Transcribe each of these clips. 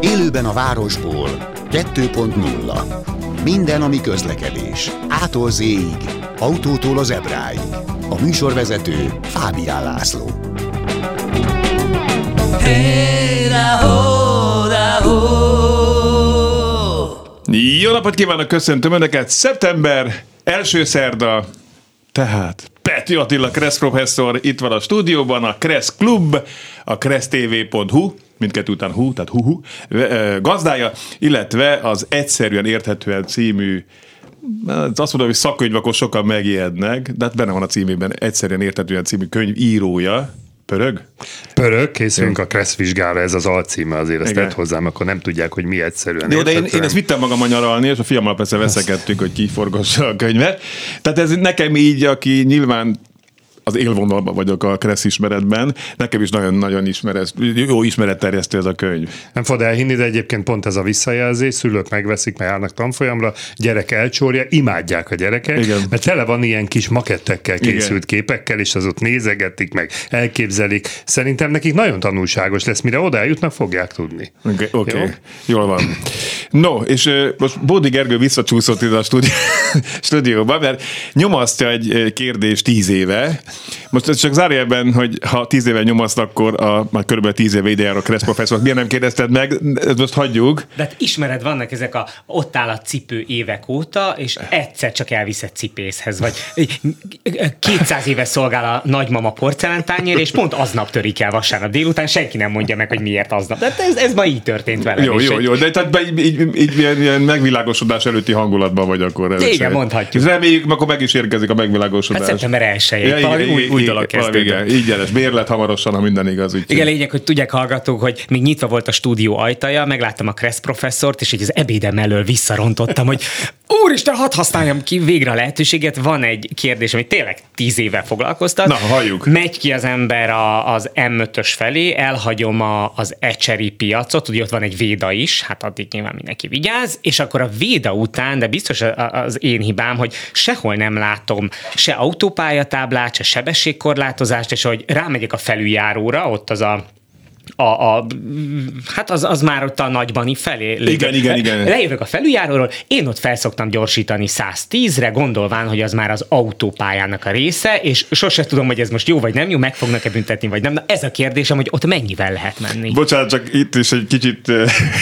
Élőben a városból 2.0 Minden, ami közlekedés. Ától z autótól az ebráig. A műsorvezető Fábián László. Jó napot kívánok, köszöntöm Önöket! Szeptember első szerda, tehát Peti Attila Kressz professzor itt van a stúdióban, a Kressz Klub, a kressztv.hu, mindkettő után hu, tehát hu-hu, gazdája, illetve az Egyszerűen Érthetően című hát azt mondom, hogy szakkönyv, akkor sokan megijednek, de hát benne van a címében Egyszerűen Érthetően című könyv írója, Pörög? Pörög, készülünk a Kressz vizsgára, ez az alcíme azért, ezt tett hozzám, akkor nem tudják, hogy mi egyszerűen. Jó, de én, én ezt vittem magam a nyaralni, és a fiammal persze veszekedtük, hogy kiforgassa a könyvet. Tehát ez nekem így, aki nyilván az élvonalban vagyok a Kressz ismeretben. Nekem is nagyon-nagyon ismeret, jó ismeretterjesztő ez a könyv. Nem fog elhinni, de egyébként pont ez a visszajelzés, szülők megveszik, mert járnak tanfolyamra, gyerek elcsórja, imádják a gyerekek, Igen. mert tele van ilyen kis makettekkel készült Igen. képekkel, és az ott nézegetik meg, elképzelik. Szerintem nekik nagyon tanulságos lesz, mire oda eljutnak, fogják tudni. Oké, okay, okay. jól van. No, és uh, most Bódi Gergő visszacsúszott ide a stúdió, stúdióba, mert nyomasztja egy kérdés tíz éve, most ez csak zárjelben, hogy ha tíz éve nyomasz, akkor a, már körülbelül tíz éve ide a Kressz professzor. Miért nem kérdezted meg? Ezt most hagyjuk. De hát ismered, vannak ezek a ott áll a cipő évek óta, és egyszer csak elviszed cipészhez, vagy 200 éve szolgál a nagymama porcelántányér, és pont aznap törik el vasárnap délután, senki nem mondja meg, hogy miért aznap. De ez, ez ma így történt vele. Jó, jó, jó, de tehát így, így, így ilyen, ilyen megvilágosodás előtti hangulatban vagy akkor. Igen, szerint. mondhatjuk. Reméljük, akkor meg is érkezik a megvilágosodás. Hát szeptember 1 ja, új, új dolog kezdődött. Így jeles, bérlet hamarosan, ha minden igaz. Úgy igen, lényeg, hogy tudják hallgatók, hogy még nyitva volt a stúdió ajtaja, megláttam a Kressz professzort, és így az ebédem elől visszarontottam, hogy úristen, hadd használjam ki végre a lehetőséget. Van egy kérdés, amit tényleg tíz éve foglalkoztat. Na, halljuk. Megy ki az ember a, az M5-ös felé, elhagyom a, az ecseri piacot, ugye ott van egy véda is, hát addig nyilván mindenki vigyáz, és akkor a véda után, de biztos az én hibám, hogy sehol nem látom se autópályatáblát, se sebességkorlátozást, és hogy rámegyek a felüljáróra, ott az a a, a, hát az, az már ott a nagybani felé. Lépek. Igen, igen, igen. Lejövök a felüljáróról, én ott felszoktam gyorsítani 110-re, gondolván, hogy az már az autópályának a része, és sose tudom, hogy ez most jó vagy nem jó, meg fognak-e büntetni, vagy nem. Na ez a kérdésem, hogy ott mennyivel lehet menni. Bocsánat, csak itt is egy kicsit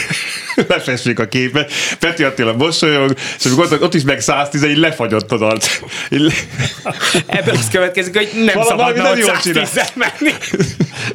lefessék a képet. Peti Attila mosolyog, és amikor ott, ott is meg 110, így lefagyott az arc. Ebből az következik, hogy nem szabadna ott 110 menni.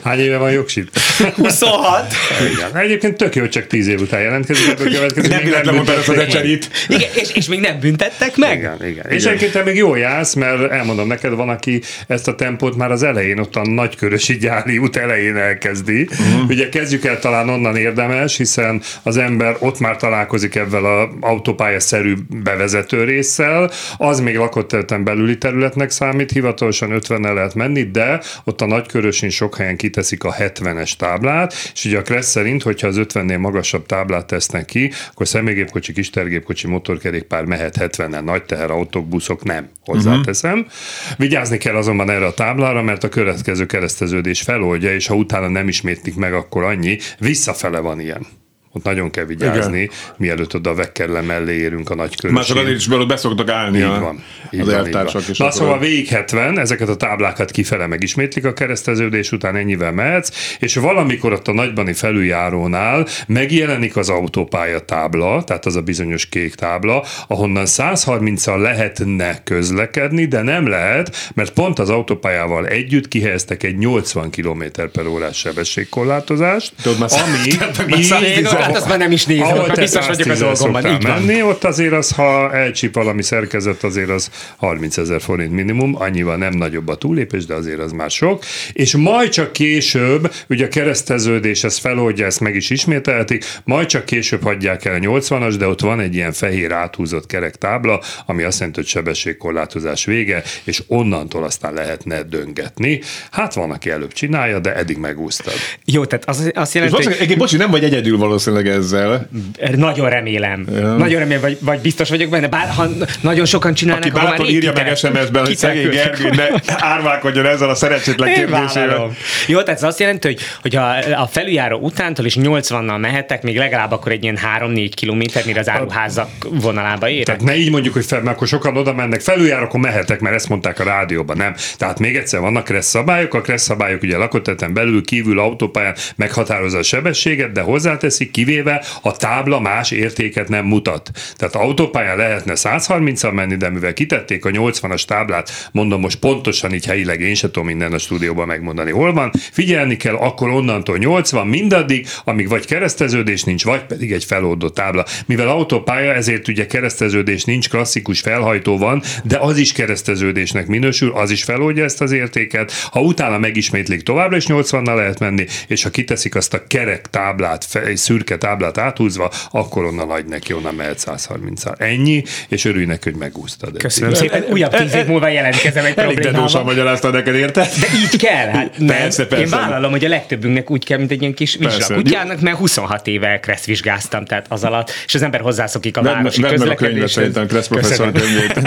Hány éve van jogsit? 26. Igen. Egyébként tök jó, csak 10 év után jelentkezik, ebből következik. Nem véletlen mondtad az ecserit. Igen, és, és még nem büntettek meg? Igen, igen. És egyébként te még jó jársz, mert elmondom neked, van, aki ezt a tempót már az elején, ott a nagykörösi gyári út elején elkezdi. Uh-huh. Ugye kezdjük el talán onnan érdemes, hiszen az ember ott már találkozik ebben az autópályaszerű bevezető résszel, az még lakott területen belüli területnek számít, hivatalosan 50 lehet menni, de ott a nagykörösin sok helyen kiteszik a 70-es táblát, és ugye a Kressz szerint, hogyha az 50-nél magasabb táblát tesznek ki, akkor személygépkocsi, kistergépkocsi, motorkerékpár mehet 70-en, nagy teherautók, buszok nem, hozzáteszem. Uh-huh. Vigyázni kell azonban erre a táblára, mert a következő kereszteződés feloldja, és ha utána nem ismétlik meg, akkor annyi, visszafele van ilyen ott nagyon kell vigyázni, Igen. mielőtt oda a vekkerle mellé érünk a nagy csak azért is belőle beszoktak állni így a, van, így az eltársak. Na szóval végig 70, ezeket a táblákat kifele megismétlik a kereszteződés után ennyivel mehetsz, és valamikor ott a nagybani felüljárónál megjelenik az autópálya tábla, tehát az a bizonyos kék tábla, ahonnan 130-al lehetne közlekedni, de nem lehet, mert pont az autópályával együtt kihelyeztek egy 80 km per órás sebességkorlátozást, Tudod, ami így hát azt már nem is nézem, akkor biztos vagyok a dolgomban. Így van. menni, ott azért az, ha elcsíp valami szerkezet, azért az 30 ezer forint minimum, annyival nem nagyobb a túlépés, de azért az már sok. És majd csak később, ugye a kereszteződés ezt feloldja, ezt meg is ismételhetik, majd csak később hagyják el a 80-as, de ott van egy ilyen fehér áthúzott kerek tábla, ami azt jelenti, hogy sebességkorlátozás vége, és onnantól aztán lehetne döngetni. Hát van, aki előbb csinálja, de eddig megúsztad. Jó, tehát az azt jelenti, hogy... Bocsi, nem vagy egyedül valószínűleg valószínűleg ezzel. Nagyon remélem. Ja. Nagyon remélem, vagy, vagy biztos vagyok benne, bár ha nagyon sokan csinálnak, Aki bátor írja meg SMS-ben, hogy szegény Gergő, ne árválkodjon ezzel a szerencsétlen kérdésével. Jó, tehát ez azt jelenti, hogy, hogy a, a felüljáró utántól is 80-nal mehetek, még legalább akkor egy ilyen 3-4 kilométer, mire az áruházak vonalába érek. Tehát ne így mondjuk, hogy fel, mert akkor sokan oda mennek, felüljár, akkor mehetek, mert ezt mondták a rádióban, nem. Tehát még egyszer vannak kressz szabályok, a kressz szabályok ugye lakoteten belül, kívül, autópályán meghatározza a sebességet, de hozzáteszik, kivéve a tábla más értéket nem mutat. Tehát autópályán lehetne 130-al menni, de mivel kitették a 80-as táblát, mondom most pontosan így helyileg, én se tudom minden a stúdióban megmondani, hol van, figyelni kell, akkor onnantól 80 mindaddig, amíg vagy kereszteződés nincs, vagy pedig egy feloldott tábla. Mivel autópálya, ezért ugye kereszteződés nincs, klasszikus felhajtó van, de az is kereszteződésnek minősül, az is feloldja ezt az értéket. Ha utána megismétlik, továbbra is 80-nal lehet menni, és ha kiteszik azt a kerek táblát, egy szürke táblát áthúzva, akkor onnan adj neki, onnan mehet 130 -al. Ennyi, és örülj neki, hogy megúsztad. Köszönöm szépen. Újabb tíz év múlva jelentkezem egy Elég dedósan magyarázta neked, érted? De így kell. Hát. Persze, persze. Én vállalom, hogy a legtöbbünknek úgy kell, mint egy ilyen kis vizsgakutyának, mert 26 éve kressz vizsgáztam, tehát az alatt, és az ember hozzászokik a városi könyvet, szerintem Kressz professzor könyvét.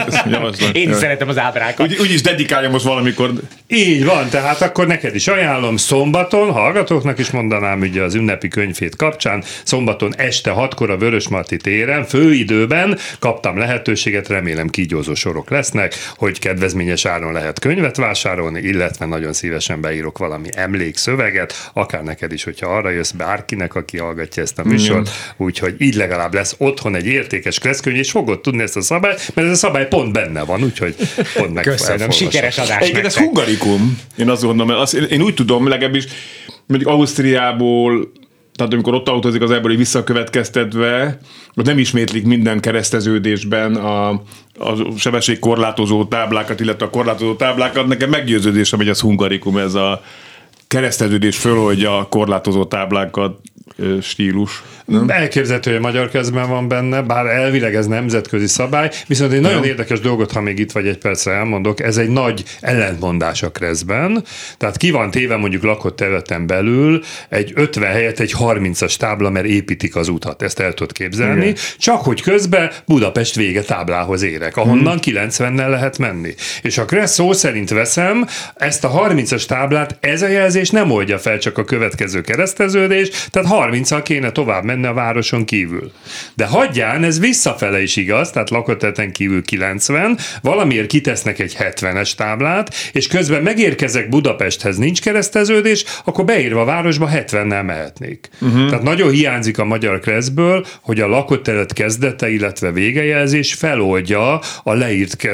Én szeretem az ábrákat. Úgy, úgyis dedikálja most valamikor. Így van, tehát akkor neked is ajánlom szombaton, hallgatóknak is mondanám ugye az ünnepi könyvét kapcsán, szombaton este hatkor a Vörösmarty téren, főidőben kaptam lehetőséget, remélem kígyózó sorok lesznek, hogy kedvezményes áron lehet könyvet vásárolni, illetve nagyon szívesen beírok valami emlékszöveget, akár neked is, hogyha arra jössz bárkinek, aki hallgatja ezt a műsort, úgyhogy így legalább lesz otthon egy értékes kreszkönyv, és fogod tudni ezt a szabályt, mert ez a szabály pont benne van, úgyhogy pont meg Köszönöm, sikeres adás Egyébként ez hungarikum, én azt gondolom, mert azt, én úgy tudom, legalábbis mondjuk Ausztriából tehát amikor ott autózik az ebből visszakövetkeztetve, hogy nem ismétlik minden kereszteződésben a, a sebességkorlátozó táblákat, illetve a korlátozó táblákat. Nekem meggyőződésem, hogy ez hungarikum, ez a kereszteződés föloldja a korlátozó táblákat stílus. Nem? Elképzelhető, hogy a magyar kezben van benne, bár elvileg ez nemzetközi szabály, viszont egy nagyon érdekes dolgot, ha még itt vagy egy percre elmondok, ez egy nagy ellentmondás a kreszben, tehát ki van téve mondjuk lakott területen belül egy 50 helyett egy 30-as tábla, mert építik az utat, ezt el tudod képzelni, Igen. csak hogy közben Budapest vége táblához érek, ahonnan hmm. 90-nel lehet menni. És a kressz szó szerint veszem, ezt a 30-as táblát ez a jelzés nem oldja fel csak a következő kereszteződés, tehát 30-al kéne tovább menni a városon kívül. De hagyján, ez visszafele is igaz, tehát lakoteten kívül 90, valamiért kitesznek egy 70-es táblát, és közben megérkezek Budapesthez, nincs kereszteződés, akkor beírva a városba 70-nel mehetnék. Uh-huh. Tehát nagyon hiányzik a magyar kreszből, hogy a lakótelet kezdete, illetve végejelzés feloldja a leírt,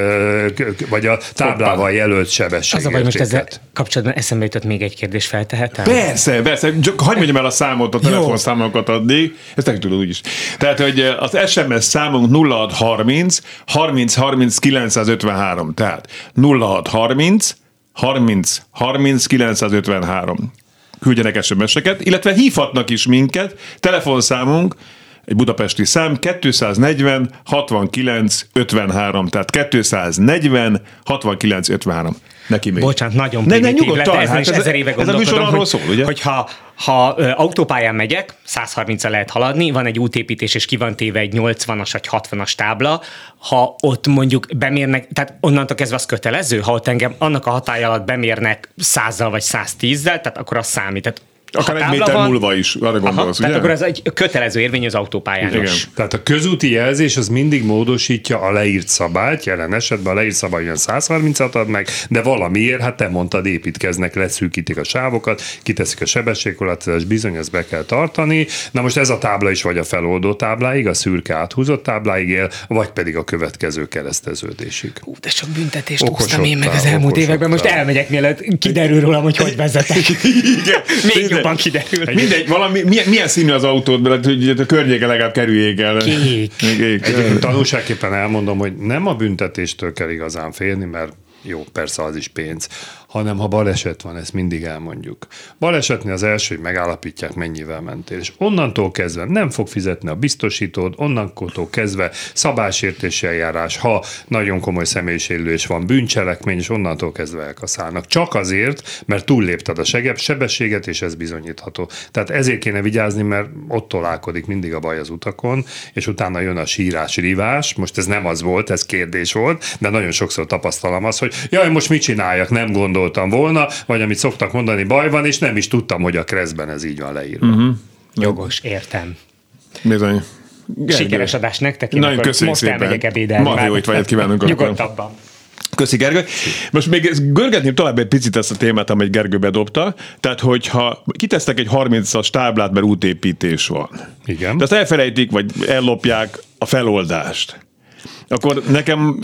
vagy a táblával jelölt sebességet. Az a baj, most ezzel kapcsolatban eszembe jutott még egy kérdés, feltehetem? Persze, persze, csak hagyd mondjam el a számot, a telefonszámokat addig, ezt nem tudod úgyis. Tehát, hogy az SMS számunk 0630 30 30 953, tehát 0630 30 30 953 küldjenek SMS-eket, illetve hívhatnak is minket, telefonszámunk egy budapesti szám 240 69 53, tehát 240 69 53. Neki még. Bocsánat, nagyon ne, ne, nyugodtan, lett, hát ez, ezer éve ez a műsor arról hogy, szól, ugye? Hogyha ha autópályán megyek, 130 lehet haladni, van egy útépítés, és ki van téve egy 80-as vagy 60-as tábla, ha ott mondjuk bemérnek, tehát onnantól kezdve az kötelező, ha ott engem annak a hatály alatt bemérnek 100-zal vagy 110-zel, tehát akkor az számít. Tehát Akár egy méter van, múlva is, arra gondolsz, aha, ugye? Tehát akkor ez egy kötelező érvény az autópályán Igen. is. Tehát a közúti jelzés az mindig módosítja a leírt szabályt, jelen esetben a leírt szabály olyan 130-at ad meg, de valamiért, hát te mondtad, építkeznek, leszűkítik a sávokat, kiteszik a sebességkorlátozást, bizony, ezt be kell tartani. Na most ez a tábla is vagy a feloldó tábláig, a szürke áthúzott tábláig él, vagy pedig a következő kereszteződésig. Hú, de sok büntetést hoztam én meg az elmúlt években, most elmegyek, mielőtt kiderül rólam, hogy hogy vezetek. Még jobban kiderül. Mindegy, valami, milyen, milyen színű az autód, mert hogy a környéke legalább kerüljék el. Kék. Kék. Egyébként tanulságképpen elmondom, hogy nem a büntetéstől kell igazán félni, mert jó, persze az is pénz, hanem ha baleset van, ezt mindig elmondjuk. Balesetnél az első, hogy megállapítják, mennyivel mentél. És onnantól kezdve nem fog fizetni a biztosítód, onnantól kezdve szabásértési eljárás, ha nagyon komoly személyisérülés van, bűncselekmény, és onnantól kezdve elkaszálnak. Csak azért, mert túllépted a segebb sebességet, és ez bizonyítható. Tehát ezért kéne vigyázni, mert ott találkodik mindig a baj az utakon, és utána jön a sírás, rivás. Most ez nem az volt, ez kérdés volt, de nagyon sokszor tapasztalom azt, hogy jaj, most mit csináljak, nem gondoltam volna, vagy amit szoktak mondani, baj van, és nem is tudtam, hogy a kreszben ez így van leírva. Uh-huh. Jogos, értem. Bizony. Gergő. Sikeres adás nektek, Nagyon akkor köszönjük most szépen. elmegyek ebédelni. Ma jó étvágyat kívánunk. Nyugodtabban. Köszi, Gergő. Most még görgetném tovább egy picit ezt a témát, amit Gergő bedobta. Tehát, hogyha kitesztek egy 30-as táblát, mert útépítés van. Igen. De azt elfelejtik, vagy ellopják a feloldást. Akkor nekem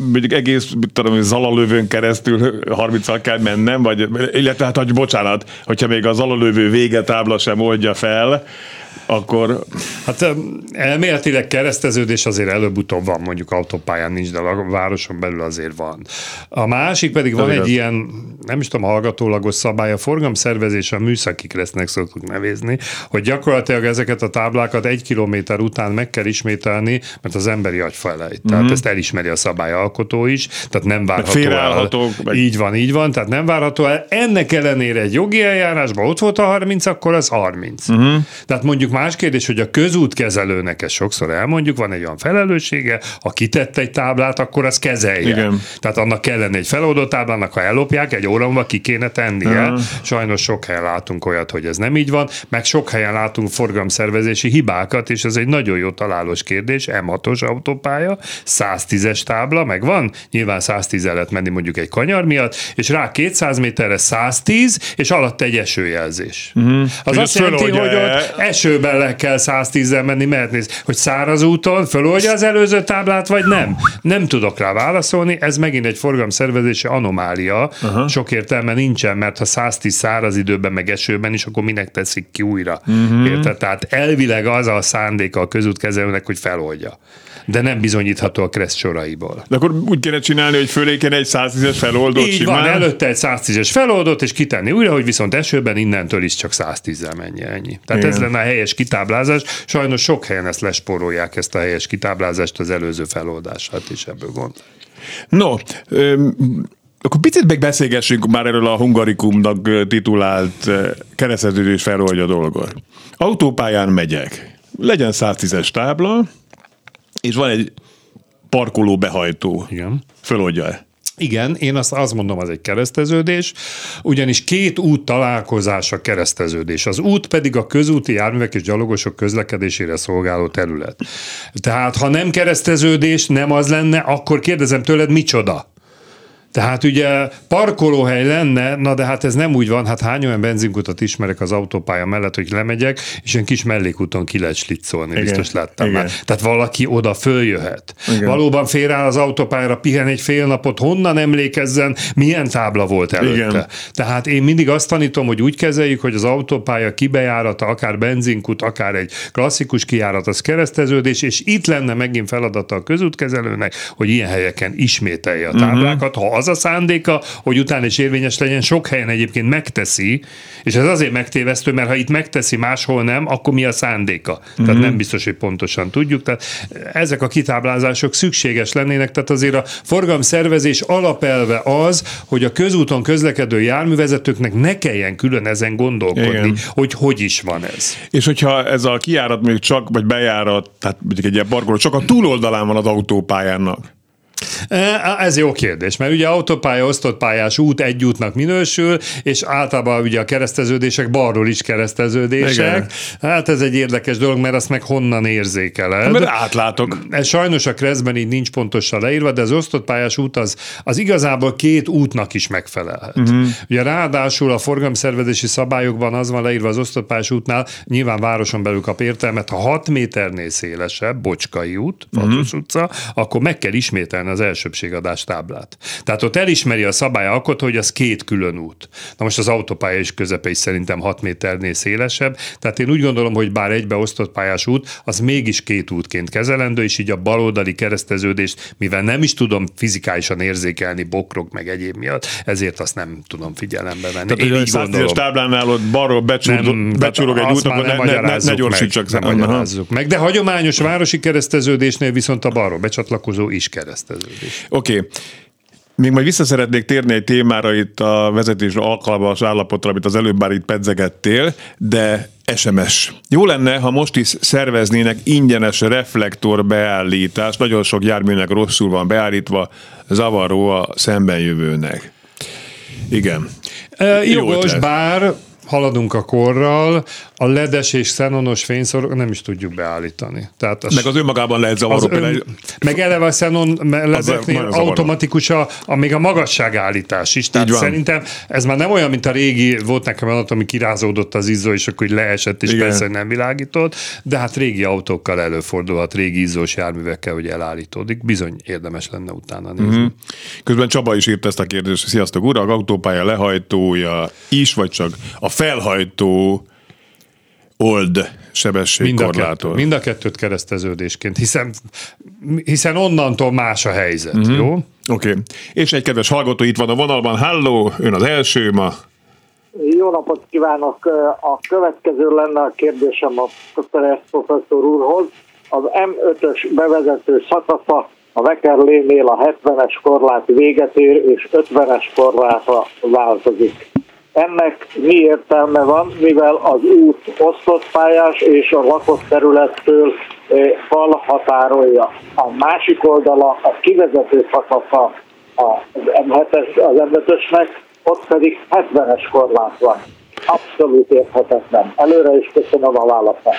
mondjuk egész, mit tudom, zalalövőn keresztül 30 kell mennem, vagy, illetve hát, hogy bocsánat, hogyha még a zalalövő végetábla sem oldja fel, akkor Hát elméletileg kereszteződés azért előbb-utóbb van, mondjuk autópályán nincs, de a városon belül azért van. A másik pedig van igaz. egy ilyen, nem is tudom, hallgatólagos szabály, a forgalomszervezés a műszaki keresztnek szoktuk nevezni, hogy gyakorlatilag ezeket a táblákat egy kilométer után meg kell ismételni, mert az emberi agy felejt. Tehát Mhm. ezt elismeri a szabályalkotó is, tehát nem várható el. meg- Így van, így van, tehát nem várható el. Ennek ellenére egy jogi eljárásban ott volt a 30, akkor az 30. Mhm. Uh-huh. Tehát mondjuk más kérdés, hogy a közútkezelőnek ezt sokszor elmondjuk, van egy olyan felelőssége, ha kitett egy táblát, akkor az kezelje. Igen. Tehát annak kellene egy feloldó táblának, ha ellopják, egy óra múlva ki kéne tennie. Aha. Sajnos sok helyen látunk olyat, hogy ez nem így van, meg sok helyen látunk forgalomszervezési hibákat, és ez egy nagyon jó találós kérdés, M6-os autópálya, 110-es tábla, meg van, nyilván 110 el lehet menni mondjuk egy kanyar miatt, és rá 200 méterre 110, és alatt egy esőjelzés. Uh-huh. Az Hogy azt jelenti, hogy ott esőben le kell 110-el menni, mert néz, hogy száraz úton föloldja az előző táblát, vagy nem? Nem tudok rá válaszolni, ez megint egy forgalomszervezési anomália, uh-huh. sok értelme nincsen, mert ha 110 száraz időben, meg esőben is, akkor minek teszik ki újra? Uh-huh. Érted? Tehát elvileg az a szándéka a közútkezelőnek, hogy feloldja. De nem bizonyítható a kressz soraiból. de akkor úgy kéne csinálni, hogy fölé kéne egy 110-es feloldót Így simán. van, előtte egy 110-es feloldott, és kitenni újra, hogy viszont esőben innentől is csak 110-el menj ennyi. Tehát Igen. ez lenne a helyes kitáblázás. Sajnos sok helyen ezt lesporolják, ezt a helyes kitáblázást az előző feloldását is ebből gond. No, öm, akkor picit még beszélgessünk már erről a Hungarikumnak titulált kereszteződés feloldja dolgot. Autópályán megyek. Legyen 110-es tábla, és van egy parkoló behajtó. Igen. Föloldja-e? Igen, én azt, azt mondom, az egy kereszteződés, ugyanis két út találkozása kereszteződés. Az út pedig a közúti járművek és gyalogosok közlekedésére szolgáló terület. Tehát, ha nem kereszteződés, nem az lenne, akkor kérdezem tőled, micsoda? Tehát ugye parkolóhely lenne, na de hát ez nem úgy van, hát hány olyan benzinkutat ismerek az autópálya mellett, hogy lemegyek, és ilyen kis mellékúton ki lehet slitcolni, Igen, biztos láttam igen. már. Tehát valaki oda följöhet. Igen. Valóban félreáll az autópályára, pihen egy fél napot, honnan emlékezzen, milyen tábla volt előtte. Igen. Tehát én mindig azt tanítom, hogy úgy kezeljük, hogy az autópálya kibejárata, akár benzinkút, akár egy klasszikus kijárat, az kereszteződés, és itt lenne megint feladata a közútkezelőnek, hogy ilyen helyeken ismételje a táblákat, ha az a szándéka, hogy utána is érvényes legyen, sok helyen egyébként megteszi, és ez azért megtévesztő, mert ha itt megteszi, máshol nem, akkor mi a szándéka? Tehát nem biztos, hogy pontosan tudjuk. Tehát ezek a kitáblázások szükséges lennének, tehát azért a forgalomszervezés alapelve az, hogy a közúton közlekedő járművezetőknek ne kelljen külön ezen gondolkodni, Igen. hogy hogy is van ez. És hogyha ez a kijárat még csak, vagy bejárat, tehát mondjuk egy ilyen parkoló, csak a túloldalán van az autópályának. E, Ez jó kérdés, mert ugye autópálya, osztott pályás út egy útnak minősül, és általában ugye a kereszteződések balról is kereszteződések. Igen. Hát ez egy érdekes dolog, mert azt meg honnan érzékeled. Mert átlátok. Ez sajnos a kreszben így nincs pontosan leírva, de az osztott pályás út az, az igazából két útnak is megfelelhet. Uh-huh. Ugye ráadásul a forgalomszervezési szabályokban az van leírva az osztott pályás útnál, nyilván városon belül kap értelmet, ha 6 méternél szélesebb, Bocskai út, Fatus uh-huh. utca, akkor meg kell ismételni az elsőbségadás táblát. Tehát ott elismeri a szabályalkotó, hogy az két külön út. Na most az autópálya is közepe is szerintem 6 méternél szélesebb, tehát én úgy gondolom, hogy bár egybeosztott pályás út, az mégis két útként kezelendő, és így a baloldali kereszteződést, mivel nem is tudom fizikálisan érzékelni bokrok meg egyéb miatt, ezért azt nem tudom figyelembe venni. Tehát, én így gondolom. táblánál ott balról becsúrog egy út, akkor ne, ne, ne, ne gyorsítsak. Meg, meg. De hagyományos városi kereszteződésnél viszont a balról becsatlakozó is kereszteződés. Oké. Okay. Még majd vissza szeretnék térni egy témára itt a vezetés alkalmas állapotra, amit az előbb már itt pedzegettél, de SMS. Jó lenne, ha most is szerveznének ingyenes reflektor beállítást, nagyon sok járműnek rosszul van beállítva, zavaró a szembenjövőnek. Igen. E, jogos, bár haladunk a korral, a ledes és xenonos fényszorok nem is tudjuk beállítani. Tehát az, meg az önmagában lehet zavaró. Ön, meg eleve a xenon ledeknél automatikus a, a, még a magasságállítás is. Tehát szerintem ez már nem olyan, mint a régi, volt nekem olyan, ami kirázódott az izzó, és akkor leesett, és Igen. persze nem világított, de hát régi autókkal előfordulhat, régi izzós járművekkel, hogy elállítódik. Bizony érdemes lenne utána nézni. Mm-hmm. Közben Csaba is írt ezt a kérdést, sziasztok urak, autópálya lehajtója is, vagy csak a felhajtó old sebességkorlátor. Mind, mind a kettőt kereszteződésként, hiszen, hiszen onnantól más a helyzet, mm-hmm. jó? Oké. Okay. És egy kedves hallgató itt van a vonalban. Halló, ön az első ma. Jó napot kívánok! A következő lenne a kérdésem a professzor úrhoz. Az M5-ös bevezető szakasza a Vekerlénél a 70-es korlát véget ér, és 50-es korlátra változik. Ennek mi értelme van, mivel az út osztott pályás és a lakott területtől eh, fal határolja. A másik oldala a kivezető szakasza az M7-ösnek, ott pedig 70-es korlát van. Abszolút érthetetlen. Előre is köszönöm a válaszát.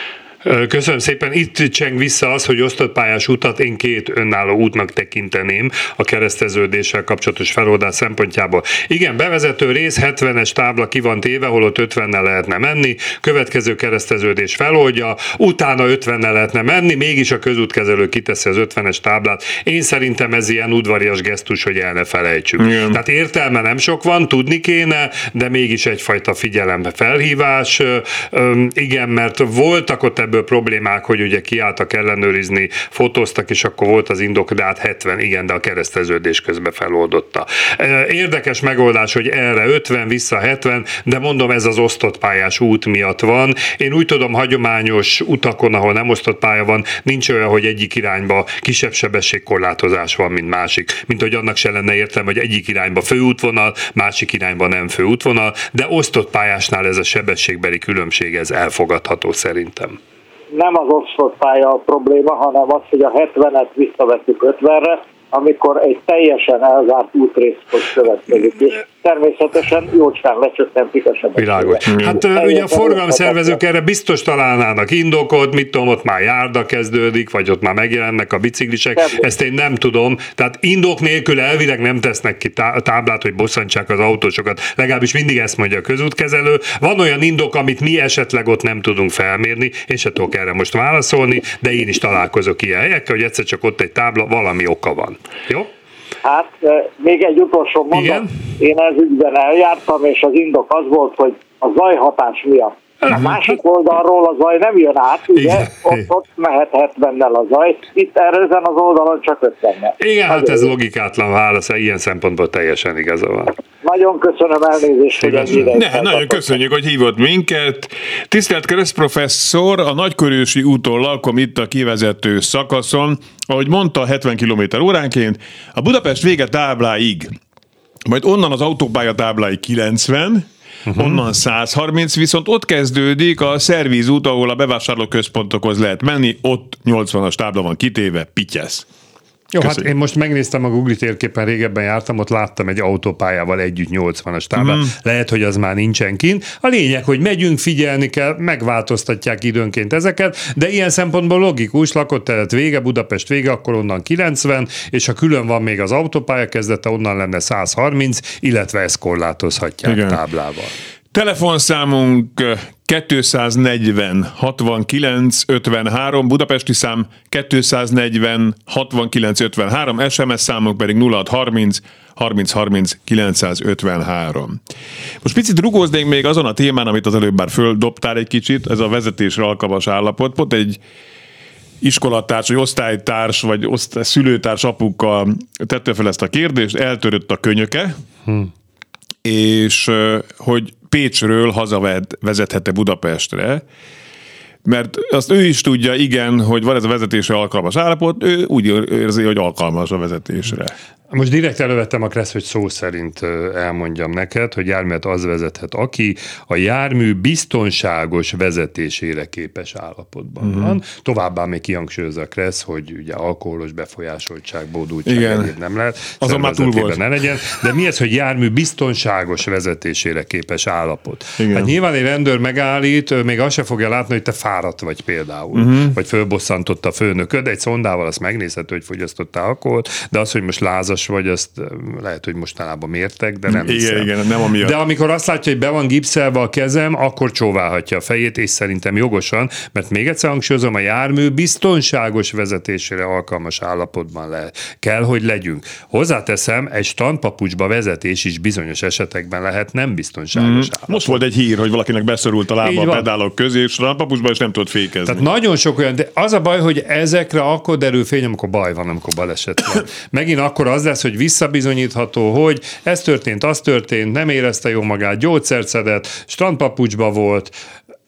Köszönöm szépen. Itt cseng vissza az, hogy osztott pályás utat én két önálló útnak tekinteném a kereszteződéssel kapcsolatos feloldás szempontjából. Igen, bevezető rész 70-es tábla ki van téve, holott 50-nel lehetne menni, következő kereszteződés feloldja, utána 50-nel lehetne menni, mégis a közútkezelő kiteszi az 50-es táblát. Én szerintem ez ilyen udvarias gesztus, hogy el ne felejtsük. Igen. Tehát értelme nem sok van, tudni kéne, de mégis egyfajta figyelembe felhívás. Igen, mert voltak ott ebből problémák, hogy ugye kiálltak ellenőrizni, fotóztak, és akkor volt az indok, de hát 70, igen, de a kereszteződés közben feloldotta. Érdekes megoldás, hogy erre 50, vissza 70, de mondom, ez az osztott pályás út miatt van. Én úgy tudom, hagyományos utakon, ahol nem osztott pálya van, nincs olyan, hogy egyik irányba kisebb sebességkorlátozás van, mint másik. Mint hogy annak se lenne értelme, hogy egyik irányba főútvonal, másik irányba nem főútvonal, de osztott pályásnál ez a sebességbeli különbség, ez elfogadható szerintem nem az osztott pálya a probléma, hanem az, hogy a 70-et visszavettük 50-re, amikor egy teljesen elzárt útrészhoz következik. És természetesen jócskán lecsökkentik a sebességet. Világos. Hát ugye a forgalomszervezők erre biztos találnának indokot, mit tudom, ott már járda kezdődik, vagy ott már megjelennek a biciklisek, ezt én nem tudom. Tehát indok nélkül elvileg nem tesznek ki táblát, hogy bosszantsák az autósokat. Legalábbis mindig ezt mondja a közútkezelő. Van olyan indok, amit mi esetleg ott nem tudunk felmérni, én se tudok erre most válaszolni, de én is találkozok ilyen helyekkel, hogy egyszer csak ott egy tábla, valami oka van. Jó? Hát még egy utolsó mondat. Igen? Én ez ügyben eljártam, és az indok az volt, hogy a zajhatás miatt a másik oldalról a zaj nem jön át, ugye? Ott, ott mehet 70-nel a zaj, itt erre ezen az oldalon csak 50 Igen, hát ez logikátlan válasz, ilyen szempontból teljesen igaza van. Nagyon köszönöm elnézést, hogy ennyire. Ne, nagyon köszönjük, hogy hívott minket. Tisztelt keresztprofesszor, a Nagykörősi úton lakom itt a kivezető szakaszon, ahogy mondta, 70 km óránként, a Budapest vége tábláig, majd onnan az autópálya tábláig 90, uh-huh. onnan 130, viszont ott kezdődik a szervízút, ahol a bevásárlóközpontokhoz lehet menni, ott 80-as tábla van kitéve, pityesz. Jó, hát Köszönjük. hát én most megnéztem a Google térképen, régebben jártam, ott láttam egy autópályával együtt 80-as táblát. Mm. Lehet, hogy az már nincsen kint. A lényeg, hogy megyünk, figyelni kell, megváltoztatják időnként ezeket, de ilyen szempontból logikus, lakott telet vége, Budapest vége, akkor onnan 90, és ha külön van még az autópálya kezdete, onnan lenne 130, illetve ezt korlátozhatják Igen. táblával. Telefonszámunk 240 69 53, budapesti szám 240 69 53, SMS számunk pedig 0630 30 30 953. Most picit rugóznék még azon a témán, amit az előbb már földobtál egy kicsit, ez a vezetésre alkalmas állapot. Pont egy iskolatárs, vagy osztálytárs, vagy osztály, szülőtárs apuka tette fel ezt a kérdést, eltörött a könyöke, hmm. És hogy Pécsről hazavezethette Budapestre, mert azt ő is tudja, igen, hogy van ez a vezetésre alkalmas állapot, ő úgy érzi, hogy alkalmas a vezetésre. Most direkt elővettem a Kressz, hogy szó szerint elmondjam neked, hogy járművet az vezethet, aki a jármű biztonságos vezetésére képes állapotban uh-huh. van. Továbbá még kihangsúlyozza a Kressz, hogy ugye alkoholos befolyásoltság, bódultság Igen. nem lehet. Azon már túl volt. Ne legyen. De mi ez, hogy jármű biztonságos vezetésére képes állapot? Igen. Hát nyilván egy rendőr megállít, még azt se fogja látni, hogy te fáradt vagy például, uh-huh. vagy fölbosszantott a főnököd, egy szondával azt megnézhető, hogy fogyasztottál alkoholt, de az, hogy most lázas gipszes vagy, azt lehet, hogy mostanában mértek, de nem Igen, hiszem. igen, nem amiatt. De amikor azt látja, hogy be van gipszelve a kezem, akkor csóválhatja a fejét, és szerintem jogosan, mert még egyszer hangsúlyozom, a jármű biztonságos vezetésére alkalmas állapotban le, kell, hogy legyünk. Hozzáteszem, egy standpapucsba vezetés is bizonyos esetekben lehet nem biztonságos mm. állapot. Most volt egy hír, hogy valakinek beszorult a lába a pedálok közé, és standpapucsba és nem tudott fékezni. Tehát nagyon sok olyan, de az a baj, hogy ezekre akkor derül fény, amikor baj van, amikor baleset van. Megint akkor az lesz, hogy visszabizonyítható, hogy ez történt, az történt, nem érezte jó magát, gyógyszert szedett, strandpapucsba volt,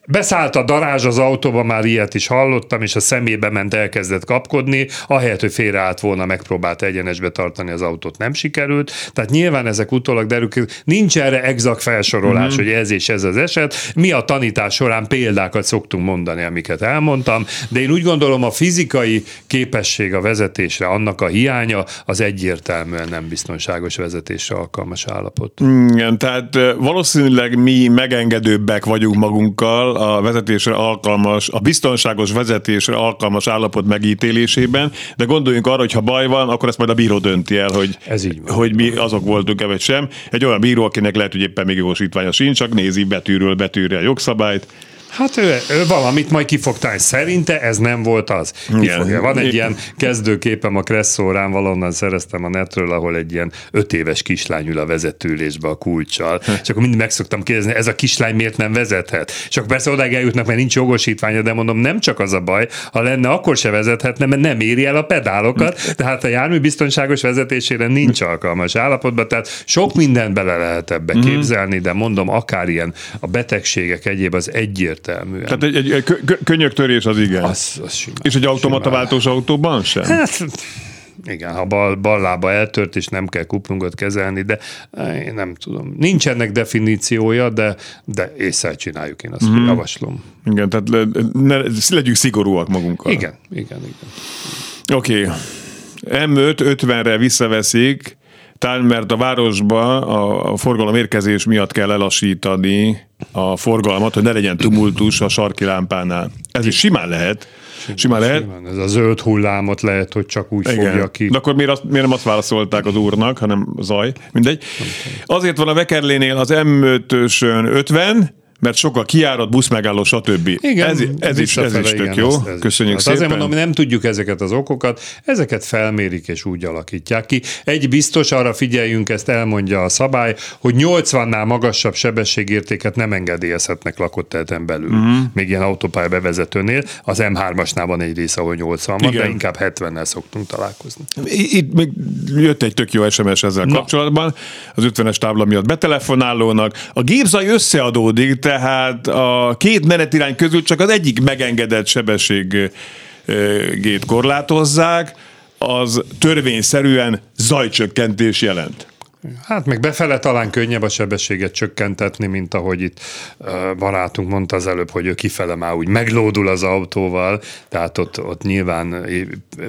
Beszállt a darázs az autóba, már ilyet is hallottam, és a szemébe ment, elkezdett kapkodni, ahelyett, hogy félreállt volna, megpróbált egyenesbe tartani az autót, nem sikerült. Tehát nyilván ezek utólag derül, nincs erre exakt felsorolás, mm-hmm. hogy ez és ez az eset. Mi a tanítás során példákat szoktunk mondani, amiket elmondtam, de én úgy gondolom a fizikai képesség a vezetésre, annak a hiánya, az egyértelműen nem biztonságos vezetésre alkalmas állapot. Igen, tehát valószínűleg mi megengedőbbek vagyunk magunkkal, a vezetésre alkalmas, a biztonságos vezetésre alkalmas állapot megítélésében, de gondoljunk arra, hogy ha baj van, akkor ezt majd a bíró dönti el, hogy, Ez így van. hogy mi azok voltunk-e vagy sem. Egy olyan bíró, akinek lehet, hogy éppen még jogosítványa sincs, csak nézi betűről betűre a jogszabályt, Hát ő, ő valamit majd kifogtál, szerinte ez nem volt az. Kifogja. Van egy ilyen kezdőképem a Kresszórán, valonnan szereztem a netről, ahol egy ilyen öt éves kislány ül a vezetőlésbe a kulcsal. És akkor mindig meg szoktam kérdezni, ez a kislány miért nem vezethet? Csak persze odáig eljutnak, mert nincs jogosítványa, de mondom, nem csak az a baj, ha lenne, akkor se vezethetne, mert nem éri el a pedálokat, tehát a jármű biztonságos vezetésére nincs alkalmas állapotban, tehát sok mindent bele lehet ebbe mhm. képzelni, de mondom, akár ilyen a betegségek egyéb az egyért egyértelműen. Tehát egy, egy, egy könyöktörés az igen. Az, az simán, És egy automata simán. váltós autóban sem? Hát, igen, ha bal, bal lába eltört, és nem kell kuplungot kezelni, de én nem tudom. Nincs ennek definíciója, de, de észre csináljuk, én azt mm. javaslom. Igen, tehát le, ne, legyünk szigorúak magunkkal. Igen, igen, igen. Oké. Okay. M5 50-re visszaveszik, talán mert a városba a, a forgalom érkezés miatt kell elassítani a forgalmat, hogy ne legyen tumultus a sarki lámpánál. Ez is simán lehet. Simán, simán lehet. Simán. Ez a zöld hullámot lehet, hogy csak úgy Igen. fogja ki. De akkor miért, azt, miért nem azt válaszolták az úrnak, hanem zaj, mindegy. Azért van a Vekerlénél az M5-ösön 50, mert sok a kiárat, buszmegálló, stb. Igen, ez, ez, is, ez is tök igen, jó. Ez, ez Köszönjük is. szépen. Azért mondom, nem tudjuk ezeket az okokat, ezeket felmérik és úgy alakítják ki. Egy biztos, arra figyeljünk, ezt elmondja a szabály, hogy 80-nál magasabb sebességértéket nem engedélyezhetnek lakott telten belül. Uh-huh. Még ilyen autópálya bevezetőnél. Az M3-asnál van egy része, ahol 80 van, de inkább 70-nel szoktunk találkozni. Itt még jött egy tök jó SMS ezzel Na. kapcsolatban, az 50-es tábla miatt betelefonálónak. A gépzaj összeadódik, tehát a két menetirány közül csak az egyik megengedett sebességét korlátozzák, az törvényszerűen zajcsökkentés jelent. Hát meg befele talán könnyebb a sebességet csökkentetni, mint ahogy itt barátunk mondta az előbb, hogy ő kifele már úgy meglódul az autóval, tehát ott, ott nyilván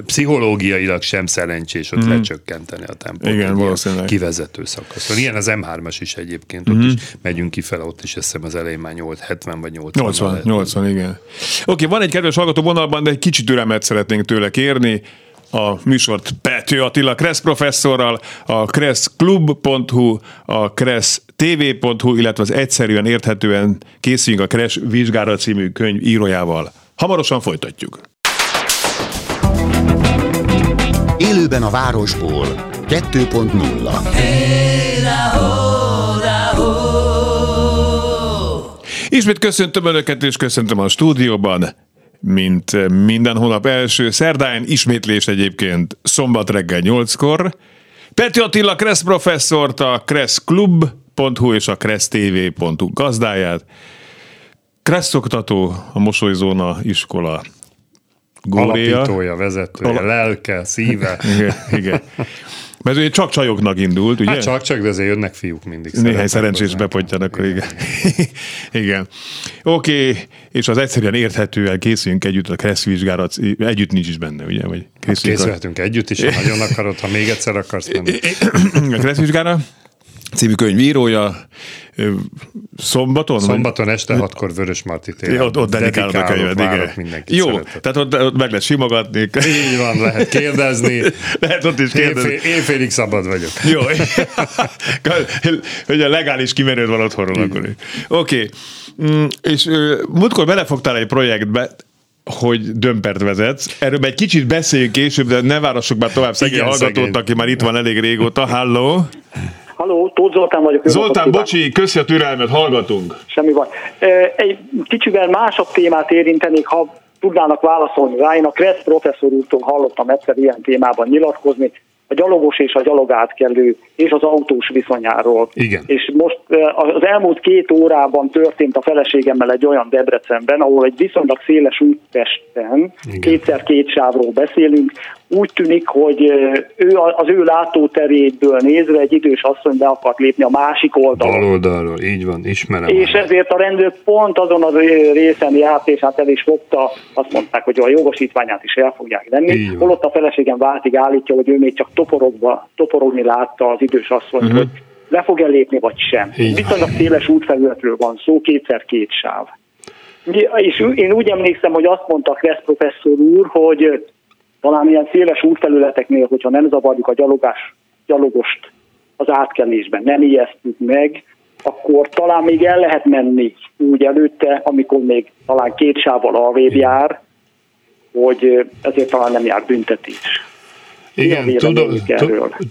pszichológiailag sem szerencsés ott mm. lecsökkenteni a tempót. Igen, valószínűleg. Kivezető szakaszon. Ilyen az M3-as is egyébként, ott mm. is megyünk kifele, ott is eszem az elején már 8, 70 vagy 80. 80, 80 igen. Oké, okay, van egy kedves hallgató vonalban, de egy kicsit türelmet szeretnénk tőle kérni. A műsort Pető Attila Kressz professzorral, a kresszklub.hu, a kressztv.hu, illetve az egyszerűen érthetően készüljünk a Kressz vizsgára című könyv írójával. Hamarosan folytatjuk. Élőben a városból 2.0 Ismét köszöntöm Önöket, és köszöntöm a stúdióban, mint minden hónap első szerdáján, ismétlés egyébként szombat reggel 8-kor. Peti Attila Kressz professzort, a kresszklub.hu és a kressztv.hu gazdáját, Kressz oktató, a Mosolyzóna iskola góréja. Alapítója, vezetője, Ala- lelke, szíve. Igen, igen. Mert ugye csak csajoknak indult, ugye? Hát csak, csak, de azért jönnek fiúk mindig. Néhány szerencsés hozzá. bepontjan, akkor igen. igen. Oké, okay. és az egyszerűen érthetően készüljünk együtt a Kressz együtt nincs is benne, ugye? Vagy a, Készülhetünk együtt is, ha nagyon akarod, ha még egyszer akarsz menni. a Kressz vizsgára című könyv írója szombaton? Szombaton este hatkor Vörös Marti téren. Ott, ott dedikálod a könyvet, igen. Jó, tehát ott, ott meg lehet simogatni. Így van, lehet kérdezni. Lehet ott is kérdezni. Éjfél, éjfélig szabad vagyok. Jó. hogy a legális kimenőd van otthonról akkor. Oké. Okay. Mm, és múltkor belefogtál egy projektbe, hogy dömpert vezetsz. Erről egy kicsit beszéljünk később, de ne várassuk már tovább szegény Igen, hallgatót, szegény. aki már itt van elég régóta. Halló! Halló, Tóth Zoltán vagyok. Zoltán, bocsi, köszi a türelmet, hallgatunk. Semmi baj. Egy kicsivel másabb témát érintenék, ha tudnának válaszolni rá. Én a Kressz professzor úrtól hallottam egyszer ilyen témában nyilatkozni, a gyalogos és a gyalogátkelő és az autós viszonyáról. Igen. És most az elmúlt két órában történt a feleségemmel egy olyan Debrecenben, ahol egy viszonylag széles úttesten, Igen. kétszer két sávról beszélünk, úgy tűnik, hogy ő az ő látóteréből nézve egy idős asszony be akart lépni a másik oldalon. Bal oldalról, így van, ismerem. És ezért a rendőr pont azon az részen járt, és hát el is fogta, azt mondták, hogy a jogosítványát is el fogják venni. Holott a feleségem váltig állítja, hogy ő még csak toporogva, toporogni látta az idős asszonyt, uh-huh. hogy le fog-e lépni, vagy sem. Viszonylag széles útfelületről van szó, kétszer két sáv. És én úgy emlékszem, hogy azt mondta Kressz professzor úr, hogy talán ilyen széles útfelületeknél, hogyha nem zavarjuk a gyalogás, gyalogost az átkelésben, nem ijesztjük meg, akkor talán még el lehet menni úgy előtte, amikor még talán két sávval arrébb jár, hogy ezért talán nem jár büntetés. Igen, tudok,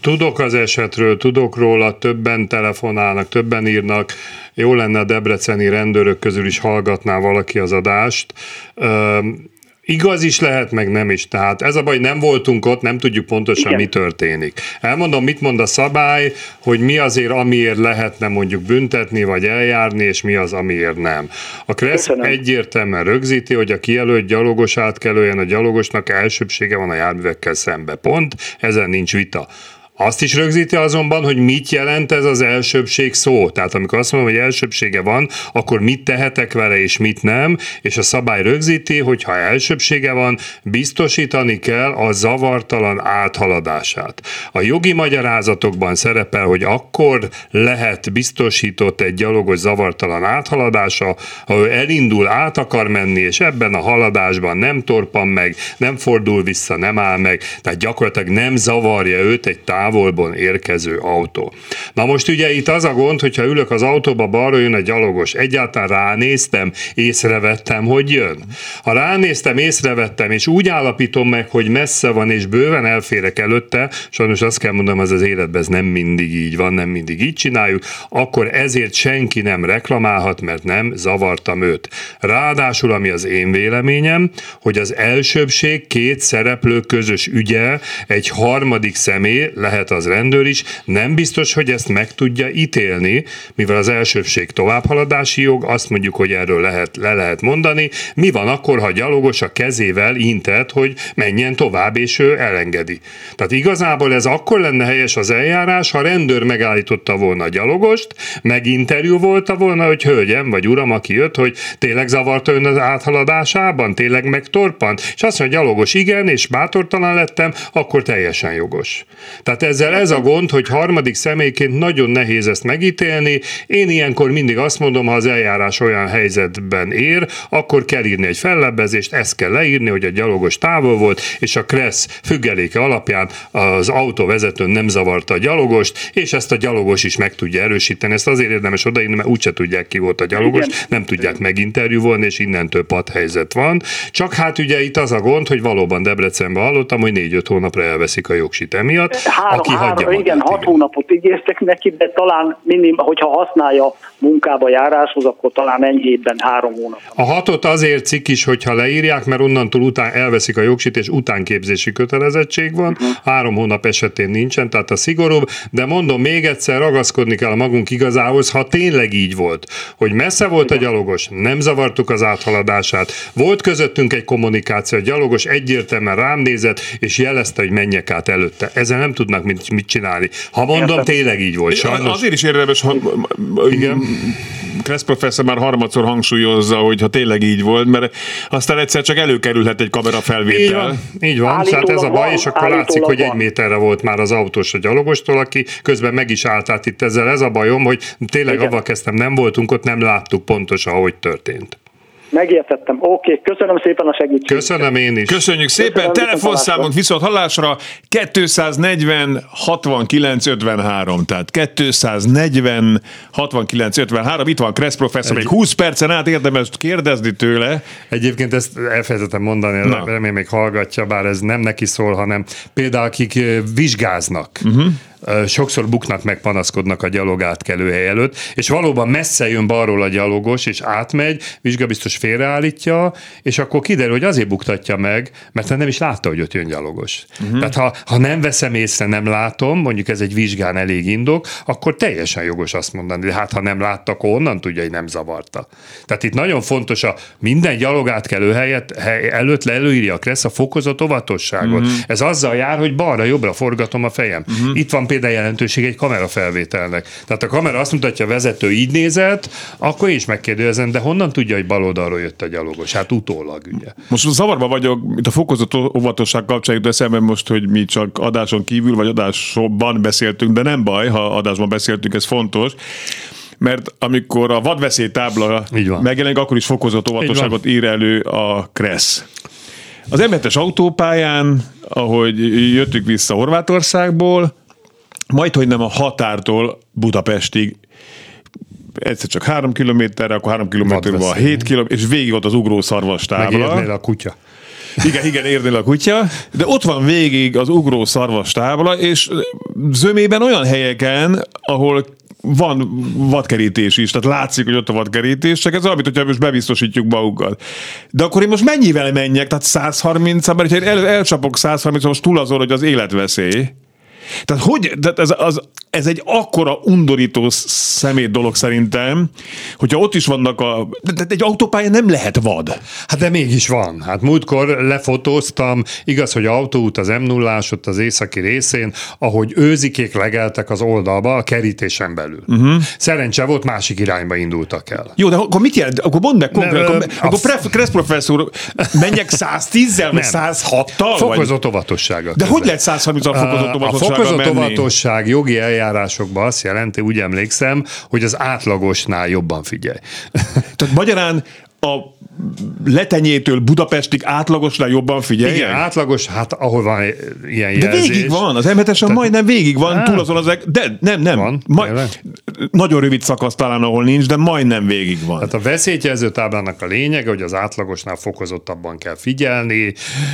tudok az esetről, tudok róla, többen telefonálnak, többen írnak. Jó lenne a debreceni rendőrök közül is hallgatná valaki az adást. Üm, Igaz is lehet, meg nem is. Tehát ez a baj, nem voltunk ott, nem tudjuk pontosan, Igen. mi történik. Elmondom, mit mond a szabály, hogy mi azért, amiért lehetne mondjuk büntetni, vagy eljárni, és mi az, amiért nem. A KRESZ egyértelműen rögzíti, hogy a kijelölt gyalogos átkelőjen a gyalogosnak elsőbsége van a járművekkel szembe. Pont, ezen nincs vita. Azt is rögzíti azonban, hogy mit jelent ez az elsőbség szó. Tehát amikor azt mondom, hogy elsőbsége van, akkor mit tehetek vele és mit nem, és a szabály rögzíti, hogy ha elsőbsége van, biztosítani kell a zavartalan áthaladását. A jogi magyarázatokban szerepel, hogy akkor lehet biztosított egy gyalogos zavartalan áthaladása, ha ő elindul, át akar menni, és ebben a haladásban nem torpan meg, nem fordul vissza, nem áll meg, tehát gyakorlatilag nem zavarja őt egy távolból érkező autó. Na most ugye itt az a gond, hogyha ülök az autóba, balra jön egy gyalogos, egyáltalán ránéztem, észrevettem, hogy jön. Ha ránéztem, észrevettem, és úgy állapítom meg, hogy messze van, és bőven elférek előtte, sajnos azt kell mondanom, ez az életben ez nem mindig így van, nem mindig így csináljuk, akkor ezért senki nem reklamálhat, mert nem zavartam őt. Ráadásul, ami az én véleményem, hogy az elsőbség két szereplő közös ügye, egy harmadik személy, lehet az rendőr is, nem biztos, hogy ezt meg tudja ítélni, mivel az elsőbség továbbhaladási jog, azt mondjuk, hogy erről lehet, le lehet mondani. Mi van akkor, ha gyalogos a kezével intett, hogy menjen tovább, és ő elengedi. Tehát igazából ez akkor lenne helyes az eljárás, ha rendőr megállította volna a gyalogost, meginterjú volta volna, hogy hölgyem vagy uram, aki jött, hogy tényleg zavarta ön az áthaladásában, tényleg megtorpant, és azt mondja, gyalogos igen, és bátortalan lettem, akkor teljesen jogos. Tehát ezzel ez a gond, hogy harmadik személyként nagyon nehéz ezt megítélni. Én ilyenkor mindig azt mondom, ha az eljárás olyan helyzetben ér, akkor kell írni egy fellebbezést, ezt kell leírni, hogy a gyalogos távol volt, és a Kressz függeléke alapján az autóvezető nem zavarta a gyalogost, és ezt a gyalogos is meg tudja erősíteni. Ezt azért érdemes odaírni, mert úgyse tudják ki volt a gyalogos, Igen. nem tudják meginterjúvolni, és innentől padhelyzet van. Csak hát ugye itt az a gond, hogy valóban Debrecenben hallottam, hogy négy-öt hónapra elveszik a jogsit emiatt, Három, aki hagyja három, magát, igen, hat hónapot ígértek neki, de talán minim, hogyha használja munkába járáshoz, akkor talán enyhébben három hónap. A hatot azért cikk is, hogyha leírják, mert onnantól után elveszik a jogsit, és utánképzési kötelezettség van. Három hónap esetén nincsen, tehát a szigorúbb, de mondom még egyszer, ragaszkodni kell a magunk igazához, ha tényleg így volt, hogy messze volt a gyalogos, nem zavartuk az áthaladását, volt közöttünk egy kommunikáció, a gyalogos egyértelműen rám nézett, és jelezte, hogy menjek át előtte. Ezzel nem tudnak mit, mit csinálni. Ha mondom, Értem. tényleg így volt. Sajnos. Azért is érdemes, ha, igen. Kressz professzor már harmadszor hangsúlyozza, hogy ha tényleg így volt, mert aztán egyszer csak előkerülhet egy kamera Így felvétel. van, így van. Hát Állítólag ez a baj, van, és akkor látszik, állítólag hogy egy van. méterre volt már az autós a gyalogostól, aki közben meg is állt át itt ezzel. Ez a bajom, hogy tényleg avval kezdtem, nem voltunk ott, nem láttuk pontosan, ahogy történt. Megértettem. Oké, köszönöm szépen a segítséget. Köszönöm én is. Köszönjük szépen, Köszönöm, telefonszámunk viszont hallásra 240 69 53, tehát 240 69 53, itt van Kressz professzor, még 20 percen át érdemes kérdezni tőle. Egyébként ezt elfelejtettem mondani, Na. remélem még hallgatja, bár ez nem neki szól, hanem például akik vizsgáznak, uh-huh. Sokszor buknak meg, panaszkodnak a gyalog átkelőhely előtt, és valóban messze jön balról a gyalogos, és átmegy, vizsgabiztos félreállítja, és akkor kiderül, hogy azért buktatja meg, mert nem is látta, hogy ott jön gyalogos. Uh-huh. Tehát ha, ha nem veszem észre, nem látom, mondjuk ez egy vizsgán elég indok, akkor teljesen jogos azt mondani, de hát ha nem látta, akkor onnan tudja, hogy nem zavarta. Tehát itt nagyon fontos a minden gyalogátkelő helyet, hely előtt leelőírja a Kressz a fokozott óvatosságot. Uh-huh. Ez azzal jár, hogy balra-jobbra forgatom a fejem. Uh-huh. Itt van például jelentőség egy kamerafelvételnek. Tehát a kamera azt mutatja, a vezető így nézett, akkor én is megkérdezem, de honnan tudja, hogy bal oldalról jött a gyalogos? Hát utólag, ugye. Most zavarba vagyok, itt a fokozott óvatosság kapcsán jut eszembe most, hogy mi csak adáson kívül, vagy adásban beszéltünk, de nem baj, ha adásban beszéltünk, ez fontos. Mert amikor a vadveszélytábla Így van. megjelenik, akkor is fokozott óvatosságot ír elő a Kressz. Az m autópályán, ahogy jöttük vissza Horvátországból, majd, hogy nem a határtól Budapestig egyszer csak három kilométerre, akkor három kilométerre van Vadveszély. hét kilométer, és végig ott az ugró szarvastábla. A kutya. Igen, igen, érnél a kutya, de ott van végig az ugró szarvas tábla, és zömében olyan helyeken, ahol van vadkerítés is, tehát látszik, hogy ott a vadkerítés, csak ez olyan, mint hogyha most bebiztosítjuk magunkat. De akkor én most mennyivel menjek? Tehát 130 mert ha én el, elcsapok 130 most túl azon, hogy az életveszély. Tehát hogy, tehát ez, az, ez egy akkora undorító szemét dolog szerintem, hogyha ott is vannak a... De egy autópálya nem lehet vad. Hát de mégis van. Hát múltkor lefotóztam, igaz, hogy autóút az m 0 ott az északi részén, ahogy őzikék legeltek az oldalba a kerítésen belül. Uh-huh. Szerencse volt, másik irányba indultak el. Jó, de akkor mit jelent? Akkor mondd meg konkrétan, Nem, akkor, ö, akkor pref, Kressz professzor, menjek 110-zel, vagy Nem. 106-tal? Vagy? Fokozott óvatossággal. De közben. hogy lehet 130 al fokozott A óvatossággal fokozott menni? óvatosság jogi eljárásokban azt jelenti, úgy emlékszem, hogy az átlagosnál jobban figyelj. Tehát magyarán a letenyétől Budapestig átlagosnál jobban figyeljen? Igen, átlagos, hát ahol van ilyen De jelzés. végig van, az m majdnem végig van, túl azon az, de nem, nem. Van, Ma, tényleg? nagyon rövid szakasz talán, ahol nincs, de majdnem végig van. Tehát a veszélyjelző táblának a lényege, hogy az átlagosnál fokozottabban kell figyelni,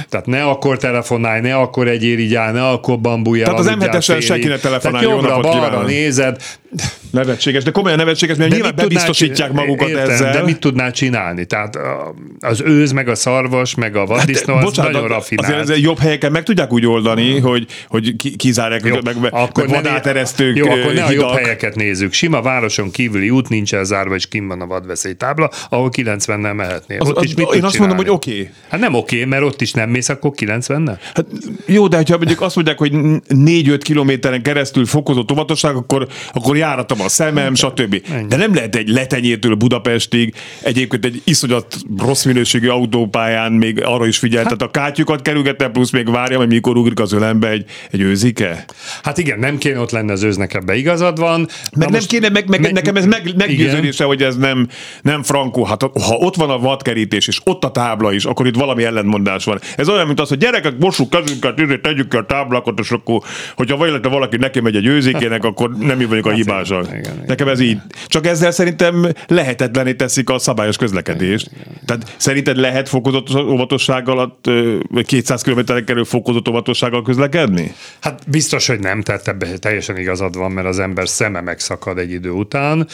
tehát ne akkor telefonálj, ne akkor egy irigyál, ne akkor bambulj el. Tehát az M7-esen félig. senki ne telefonálj, Tehát jobbra-balra kívánok. nézed, Nevetséges, de komolyan nevetséges, mert de nyilván bebiztosítják csinálni? magukat Értem, ezzel. De mit tudnál csinálni? Tehát az őz, meg a szarvas, meg a vaddisznó, az Bocsánat, nagyon azért rafinált. ez jobb helyeken meg tudják úgy oldani, hogy, hogy ki- kizárják, Jó, meg, akkor meg vadáteresztők, Jó, akkor ne a jobb helyeket nézzük. Sima városon kívüli út nincs elzárva, és kim van a vadveszélytábla, ahol 90-nel mehetnél. Az, ott az, is mit én azt mondom, hogy csinálni? oké. Okay. Hát nem oké, mert ott is nem mész, akkor 90-nel? Hát, jó, de ha mondjuk azt mondják, hogy 4-5 kilométeren keresztül fokozott óvatosság, akkor, akkor járatom a szemem, stb. De nem lehet egy letenyértől Budapestig, egyébként egy iszonyat rossz minőségű autópályán még arra is figyelt, hát, tehát a kátyukat kerülgettem, plusz még várja, hogy mikor ugrik az ölembe egy, egy őzike. Hát igen, nem kéne ott lenne az őznek ebbe igazad van. Meg nem kéne, meg, meg, meg nekem ez meg, meggyőződése, hogy ez nem, nem frankó. Hát ha ott van a vadkerítés, és ott a tábla is, akkor itt valami ellentmondás van. Ez olyan, mint az, hogy gyerekek, mossuk kezünket, tegyük ki a táblákat, és akkor, hogyha vagy valaki neki megy egy őzékének, akkor nem mi vagyok a hibása. Nekem ez így. Csak ezzel szerintem lehetetlené teszik a szabályos közlekedést. Tehát szerinted lehet fokozott óvatossággal, 200 km kerül fokozott óvatossággal közlekedni? Hát biztos, hogy nem, tehát ebben teljesen igazad van, mert az ember szeme megszakad egy idő után.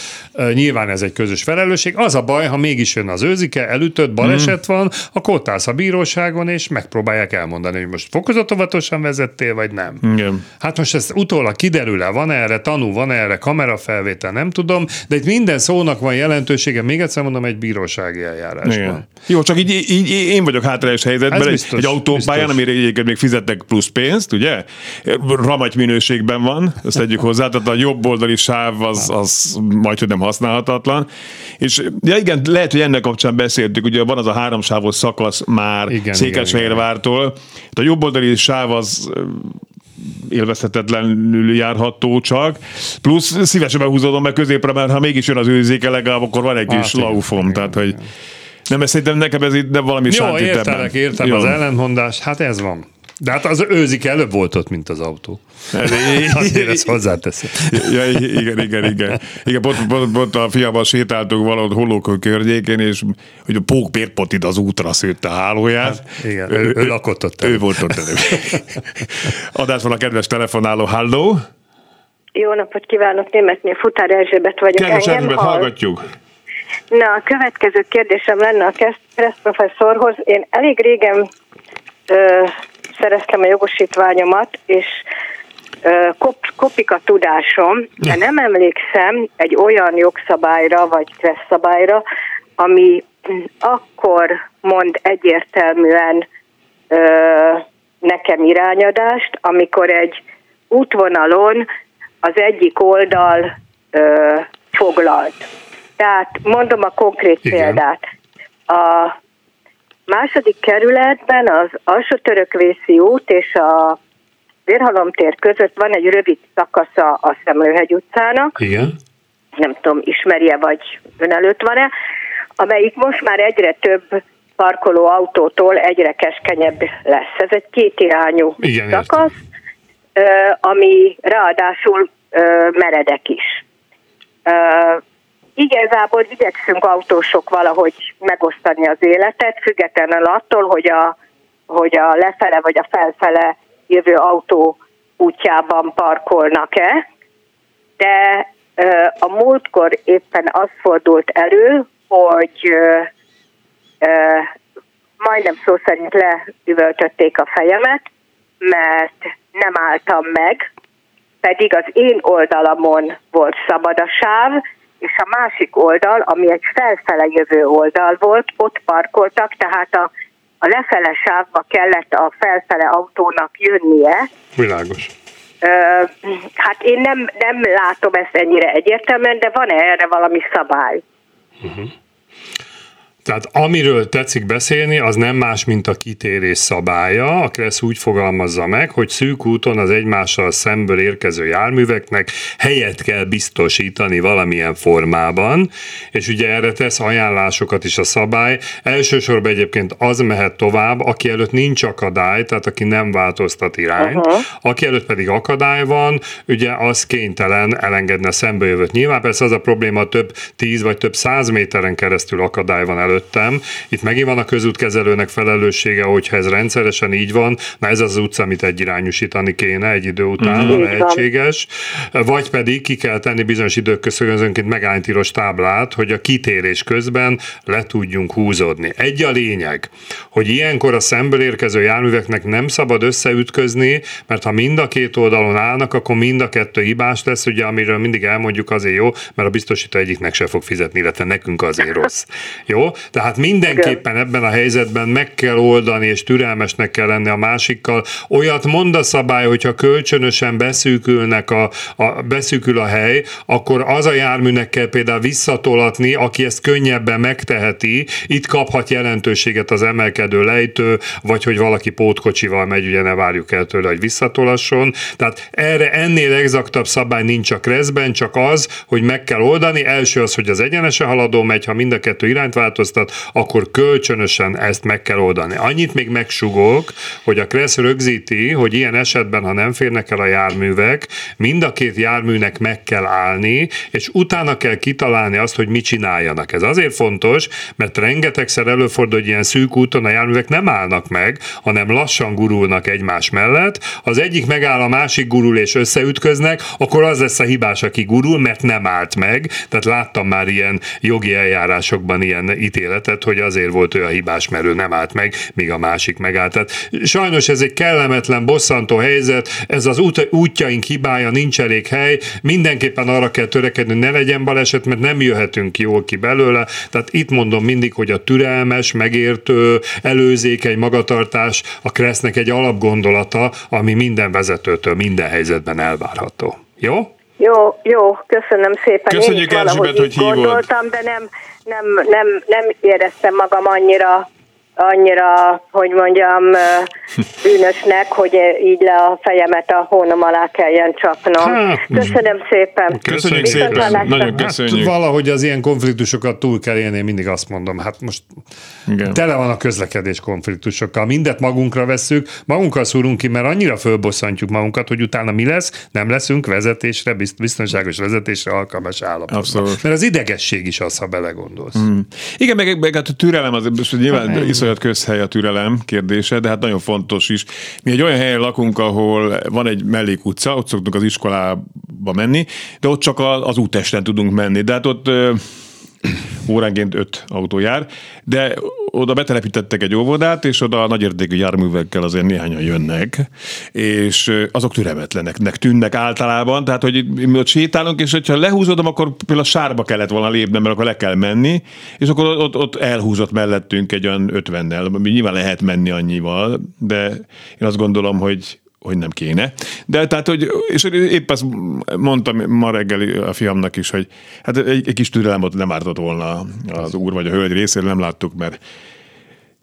Nyilván ez egy közös felelősség. Az a baj, ha mégis jön az őzike, elütött, baleset mm. van, akkor ott állsz a bíróságon, és megpróbálják elmondani, hogy most fokozott óvatosan vezettél, vagy nem. Igen. Hát most ez utólag kiderül-e, van erre tanú, van erre kamerafelvétel, nem tudom, de itt minden szónak van jelentősége, még egyszer mondom, egy bírósági eljárásban. Igen. Jó, csak így, így, én vagyok hátrányos helyzetben, biztos, egy autópályán, amire egyébként még fizettek plusz pénzt, ugye? Ramagy minőségben van, ezt tegyük hozzá, tehát a jobb oldali sáv az, az majd, hogy nem használhatatlan. És ja igen, lehet, hogy ennek kapcsán beszéltük, ugye van az a háromsávos szakasz már Székesfehérvártól. A jobb oldali sáv az élvezhetetlenül járható csak. Plusz szívesen behúzódom meg középre, mert ha mégis jön az őzéke, legalább akkor van egy kis laufom, tehát hogy nem, ezt szerintem nekem ez itt de valami Jó, értelek, értem Jó. az ellentmondás, hát ez van. De hát az őzik előbb volt ott, mint az autó. Azért ezt hozzáteszem. Ja, igen, igen, igen. igen pont, pont, pont a fiammal sétáltunk valahol Holókő környékén, és hogy a Pók Pérpotid az útra szőtt a hálóját. Hát, igen, ő, ő, ő lakott ott Ő volt ott előbb. Adás van a kedves telefonáló, halló! Jó napot kívánok, németnél Futár Erzsébet vagyok. Kedves Erzsébet, hallgatjuk. Na, a következő kérdésem lenne a Kereszt professzorhoz. Én elég régen ö, szereztem a jogosítványomat, és kop, kopik a tudásom, de nem emlékszem egy olyan jogszabályra vagy stresszabályra, ami akkor mond egyértelműen ö, nekem irányadást, amikor egy útvonalon az egyik oldal ö, foglalt. Tehát mondom a konkrét Igen. példát. A második kerületben az alsó törökvészi út és a Vérhalomtér között van egy rövid szakasza a Szemlőhegy utcának. Igen. Nem tudom, ismerje vagy ön előtt van-e, amelyik most már egyre több parkoló autótól egyre keskenyebb lesz. Ez egy kétirányú Igen, szakasz, értem. ami ráadásul meredek is igazából igyekszünk autósok valahogy megosztani az életet, függetlenül attól, hogy a, hogy a lefele vagy a felfele jövő autó útjában parkolnak-e. De a múltkor éppen az fordult elő, hogy majdnem szó szerint leüvöltötték a fejemet, mert nem álltam meg, pedig az én oldalamon volt szabad a sáv, és a másik oldal, ami egy felfele jövő oldal volt, ott parkoltak, tehát a, a lefele sávba kellett a felfele autónak jönnie. Világos. Ö, hát én nem, nem látom ezt ennyire egyértelműen, de van-e erre valami szabály? Uh-huh. Tehát amiről tetszik beszélni, az nem más, mint a kitérés szabálya. A Kressz úgy fogalmazza meg, hogy szűk úton az egymással szemből érkező járműveknek helyet kell biztosítani valamilyen formában, és ugye erre tesz ajánlásokat is a szabály. Elsősorban egyébként az mehet tovább, aki előtt nincs akadály, tehát aki nem változtat irányt, uh-huh. aki előtt pedig akadály van, ugye az kénytelen elengedni a szembejövőt. Nyilván persze az a probléma, több tíz vagy több száz méteren keresztül akadály van előtt, előttem. Itt megint van a közútkezelőnek felelőssége, hogyha ez rendszeresen így van, na ez az utca, amit egyirányúsítani kéne egy idő után, mm-hmm. lehetséges. Vagy pedig ki kell tenni bizonyos idők közönként megállítíros táblát, hogy a kitérés közben le tudjunk húzódni. Egy a lényeg, hogy ilyenkor a szemből érkező járműveknek nem szabad összeütközni, mert ha mind a két oldalon állnak, akkor mind a kettő hibás lesz, ugye amiről mindig elmondjuk azért jó, mert a biztosító egyiknek se fog fizetni, illetve nekünk azért rossz. Jó? Tehát mindenképpen ebben a helyzetben meg kell oldani, és türelmesnek kell lenni a másikkal. Olyat mond a szabály, hogyha kölcsönösen beszűkülnek a, a, beszűkül a hely, akkor az a járműnek kell például visszatolatni, aki ezt könnyebben megteheti, itt kaphat jelentőséget az emelkedő lejtő, vagy hogy valaki pótkocsival megy, ugye ne várjuk el tőle, hogy visszatolasson. Tehát erre ennél exaktabb szabály nincs a kreszben, csak az, hogy meg kell oldani. Első az, hogy az egyenese haladó megy, ha mind a kettő irányt változtat, akkor kölcsönösen ezt meg kell oldani. Annyit még megsugok, hogy a Kressz rögzíti, hogy ilyen esetben, ha nem férnek el a járművek, mind a két járműnek meg kell állni, és utána kell kitalálni azt, hogy mit csináljanak. Ez azért fontos, mert rengetegszer előfordul, hogy ilyen szűk úton a járművek nem állnak meg, hanem lassan gurulnak egymás mellett. Az egyik megáll, a másik gurul és összeütköznek, akkor az lesz a hibás, aki gurul, mert nem állt meg. Tehát láttam már ilyen jogi eljárásokban ilyen ítéletet, hogy azért volt a hibás, mert ő nem állt meg, míg a másik megállt. Tehát sajnos ez egy kellemetlen, bosszantó helyzet, ez az út, útjaink hibája, nincs elég hely, mindenképpen arra kell törekedni, hogy ne legyen baleset, mert nem jöhetünk jól ki belőle. Tehát itt mondom mindig, hogy a türelmes, megértő, előzékeny magatartás a Kresznek egy alapgondolata, ami minden vezetőtől minden helyzetben elvárható. Jó? Jó, jó, köszönöm szépen. Köszönjük, Én is Erzsébet, hogy hívott. gondoltam, de nem, nem, nem, nem éreztem magam annyira annyira, hogy mondjam, bűnösnek, hogy így le a fejemet a hónom alá kelljen csapnom. Hát, Köszönöm szépen. Köszönjük Viszont szépen, hallásra. nagyon Hát köszönjük. valahogy az ilyen konfliktusokat túl kell élni, én mindig azt mondom. Hát most Igen. tele van a közlekedés konfliktusokkal. Mindet magunkra vesszük, magunkkal szúrunk ki, mert annyira fölbosszantjuk magunkat, hogy utána mi lesz, nem leszünk vezetésre, bizt- biztonságos vezetésre alkalmas állapotban. Abszolút. Mert az idegesség is az, ha belegondolsz. Igen, meg, meg hát a türelem, az nyilván iszonyat közhely a türelem kérdése, de hát nagyon fontos is. Mi egy olyan helyen lakunk, ahol van egy mellékutca, ott szoktunk az iskolába menni, de ott csak az útesten tudunk menni. De hát ott óránként öt autó jár, de oda betelepítettek egy óvodát, és oda nagyértékű járművekkel azért néhányan jönnek, és azok türelmetleneknek tűnnek általában, tehát hogy mi ott sétálunk, és hogyha lehúzódom, akkor például a sárba kellett volna lépnem, mert akkor le kell menni, és akkor ott, ott elhúzott mellettünk egy olyan 50-nel, nyilván lehet menni annyival, de én azt gondolom, hogy hogy nem kéne. De tehát, hogy, és épp azt mondtam ma reggel a fiamnak is, hogy hát egy, egy kis türelem ott nem ártott volna az úr vagy a hölgy részéről, nem láttuk, mert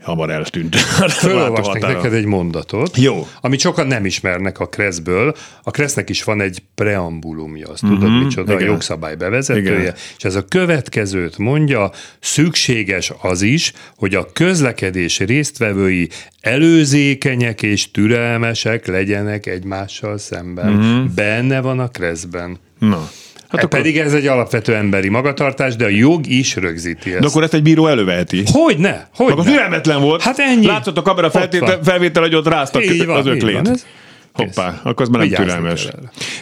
hamar eltűnt. Fölolvasnék neked egy mondatot, Jó. amit sokan nem ismernek a Kreszből. A Kresznek is van egy preambulumja, azt tudod, Mhm, micsoda, a igen. jogszabály bevezetője, Igen. és ez a következőt mondja, szükséges az is, hogy a közlekedés résztvevői előzékenyek és türelmesek legyenek egymással szemben. Mhm. Benne van a Kreszben. Na. Hát Hát akkor, Pedig ez egy alapvető emberi magatartás, de a jog is rögzíti ezt. de akkor ezt egy bíró előveheti. Hogy ne? Hogy Akkor türelmetlen volt. Hát ennyi. Látszott a kamera feltétel, felvétel, hogy ott ráztak Így van, az ez- Hoppá, akkor az már nem Vigyázni türelmes.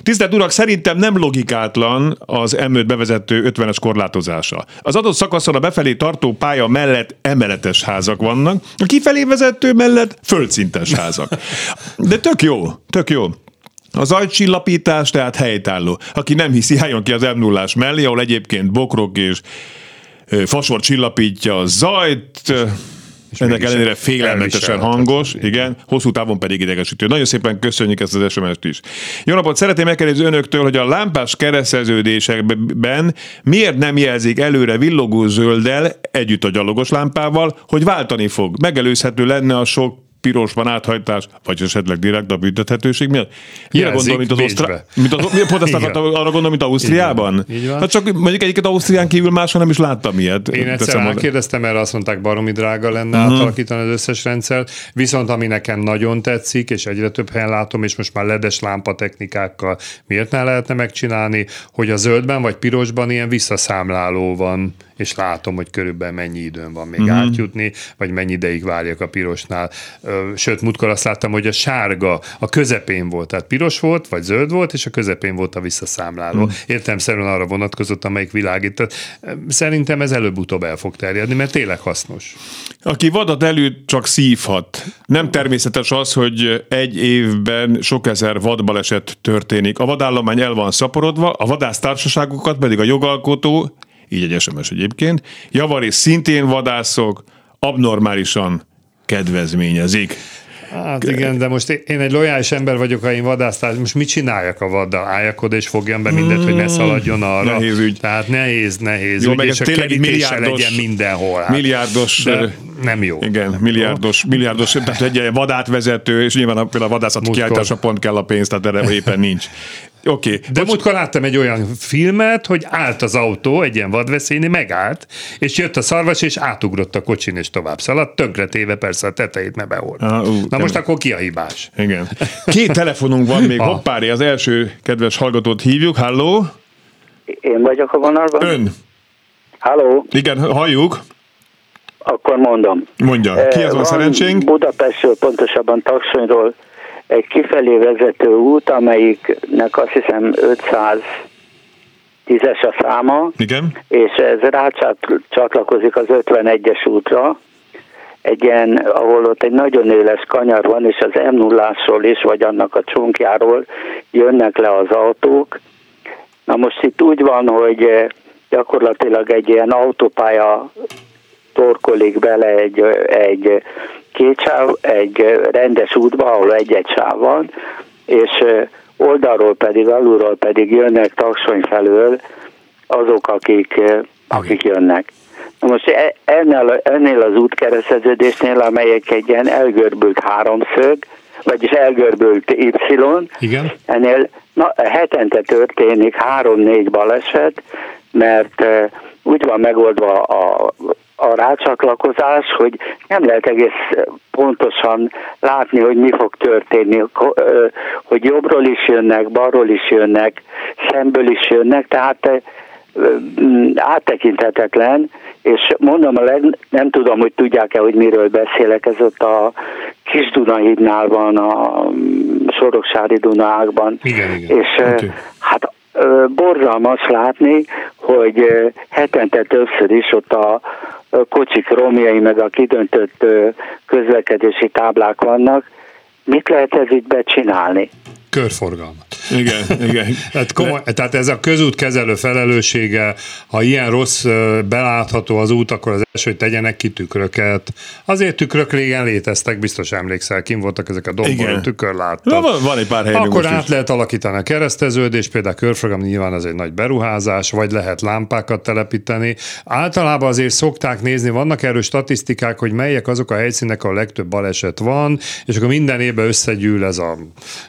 Tisztelt urak, szerintem nem logikátlan az M5 bevezető 50-es korlátozása. Az adott szakaszon a befelé tartó pálya mellett emeletes házak vannak, a kifelé vezető mellett földszintes házak. De tök jó, tök jó. A zajcsillapítás tehát helytálló. Aki nem hiszi, álljon ki az m 0 mellé, ahol egyébként bokrok és fasor csillapítja a zajt, ö, ennek ellenére félelmetesen hangos, igen, hosszú távon pedig idegesítő. Nagyon szépen köszönjük ezt az SMS-t is. Jó napot, szeretném megkérdezni önöktől, hogy a lámpás kereszteződésekben miért nem jelzik előre villogó zölddel együtt a gyalogos lámpával, hogy váltani fog. Megelőzhető lenne a sok pirosban áthajtás, vagy esetleg direkt a büntethetőség miatt. Mire Jelzik gondol, mint az Bécsbe. Osztrá... mint az... mi- Pont Igen. akartam, arra gondolom, mint Ausztriában? Így van. Így van. Hát csak mondjuk egyiket Ausztrián kívül máshol nem is láttam ilyet. Én egyszer rákérdeztem, erre azt mondták, baromi drága lenne uh-huh. átalakítani az összes rendszert, viszont ami nekem nagyon tetszik, és egyre több helyen látom, és most már ledes lámpa technikákkal miért ne lehetne megcsinálni, hogy a zöldben vagy pirosban ilyen visszaszámláló van, és látom, hogy körülbelül mennyi időm van még uh-huh. átjutni, vagy mennyi ideig várjak a pirosnál. Sőt, múltkor azt láttam, hogy a sárga a közepén volt, tehát piros volt, vagy zöld volt, és a közepén volt a visszaszámláló. Uh-huh. Értelmszerűen arra vonatkozott, amelyik világít. Szerintem ez előbb-utóbb el fog terjedni, mert tényleg hasznos. Aki vadat előtt csak szívhat. Nem természetes az, hogy egy évben sok ezer vadbaleset történik. A vadállomány el van szaporodva, a vadásztársaságokat pedig a jogalkotó így egy SMS egyébként. Javarészt szintén vadászok, abnormálisan kedvezményezik. Hát igen, de most én egy lojális ember vagyok, ha én vadásztál, most mit csináljak a vaddal? Álljak oda és fogjam be mindet, hogy ne szaladjon arra. Nehéz ügy. Tehát nehéz, nehéz Jó, ügy, meg és tényleg milliárdos- legyen mindenhol. Hát. Milliárdos De nem jó. Igen, milliárdos, milliárdos, tehát egy vadátvezető, és nyilván a, például a vadászati Múltkor. kiállításra pont kell a pénz, tehát erre éppen nincs. Oké. Okay. De múltkor láttam egy olyan filmet, hogy állt az autó, egy ilyen vadveszélynél, megállt, és jött a szarvas, és átugrott a kocsin, és tovább szaladt, tönkretéve persze a tetejét, mert beholt. Ah, ú, Na kemény. most akkor ki a hibás? Igen. Két telefonunk van még, Ah. hoppári, az első kedves hallgatót hívjuk. Halló? Én vagyok a vonalban? Ön? Halló, Igen, halljuk. akkor mondom. Mondja, ki Eh, az van szerencsénk? Budapestről, pontosabban Taksonyról egy kifelé vezető út, amelyiknek azt hiszem 510-es a száma, Igen. és ez rácsatlakozik az 51-es útra, egy ilyen, ahol ott egy nagyon éles kanyar van, és az m 0 is, vagy annak a csonkjáról jönnek le az autók. Na most itt úgy van, hogy eh, gyakorlatilag egy ilyen autópálya torkolik bele egy, egy két sáv, egy rendes útba, ahol egy-egy sáv van, és oldalról pedig, alulról pedig jönnek Taksony felől azok, akik, akik jönnek. Na most e- ennél, ennél az útkereszteződésnél, amelyek egy ilyen elgörbült háromszög, vagyis elgörbült Y, Igen. ennél na, hetente történik három-négy baleset, mert úgy van megoldva a, a rácsatlakozás, hogy nem lehet egész pontosan látni, hogy mi fog történni, ö, hogy jobbról is jönnek, balról is jönnek, szemből is jönnek, tehát eh, mm, áttekinthetetlen, és mondom, a leg, nem tudom, hogy tudják-e, hogy miről beszélek, ez ott a Kis Dunahídnál van, a mm, Soroksári Dunaákban. Igen, igen. És Oké. hát borzalmas látni, hogy hetente többször is ott a kocsik romjai, meg a kidöntött közlekedési táblák vannak. Mit lehet ez itt becsinálni? Körforgalmat. Igen, igen. Tehát, komoly, tehát ez a közút kezelő felelőssége, ha ilyen rossz belátható az út, akkor az első, hogy tegyenek ki tükröket. Azért tükrök régen léteztek, biztos emlékszel, kim voltak ezek a domboron Igen. tükörláttak. Na, van, van egy pár hely még Akkor át is. lehet alakítani a kereszteződést, például körforgalom nyilván az egy nagy beruházás, vagy lehet lámpákat telepíteni. Általában azért szokták nézni, vannak erről statisztikák, hogy melyek azok a helyszínek, ahol a legtöbb baleset van, és akkor minden évben összegyűl ez a,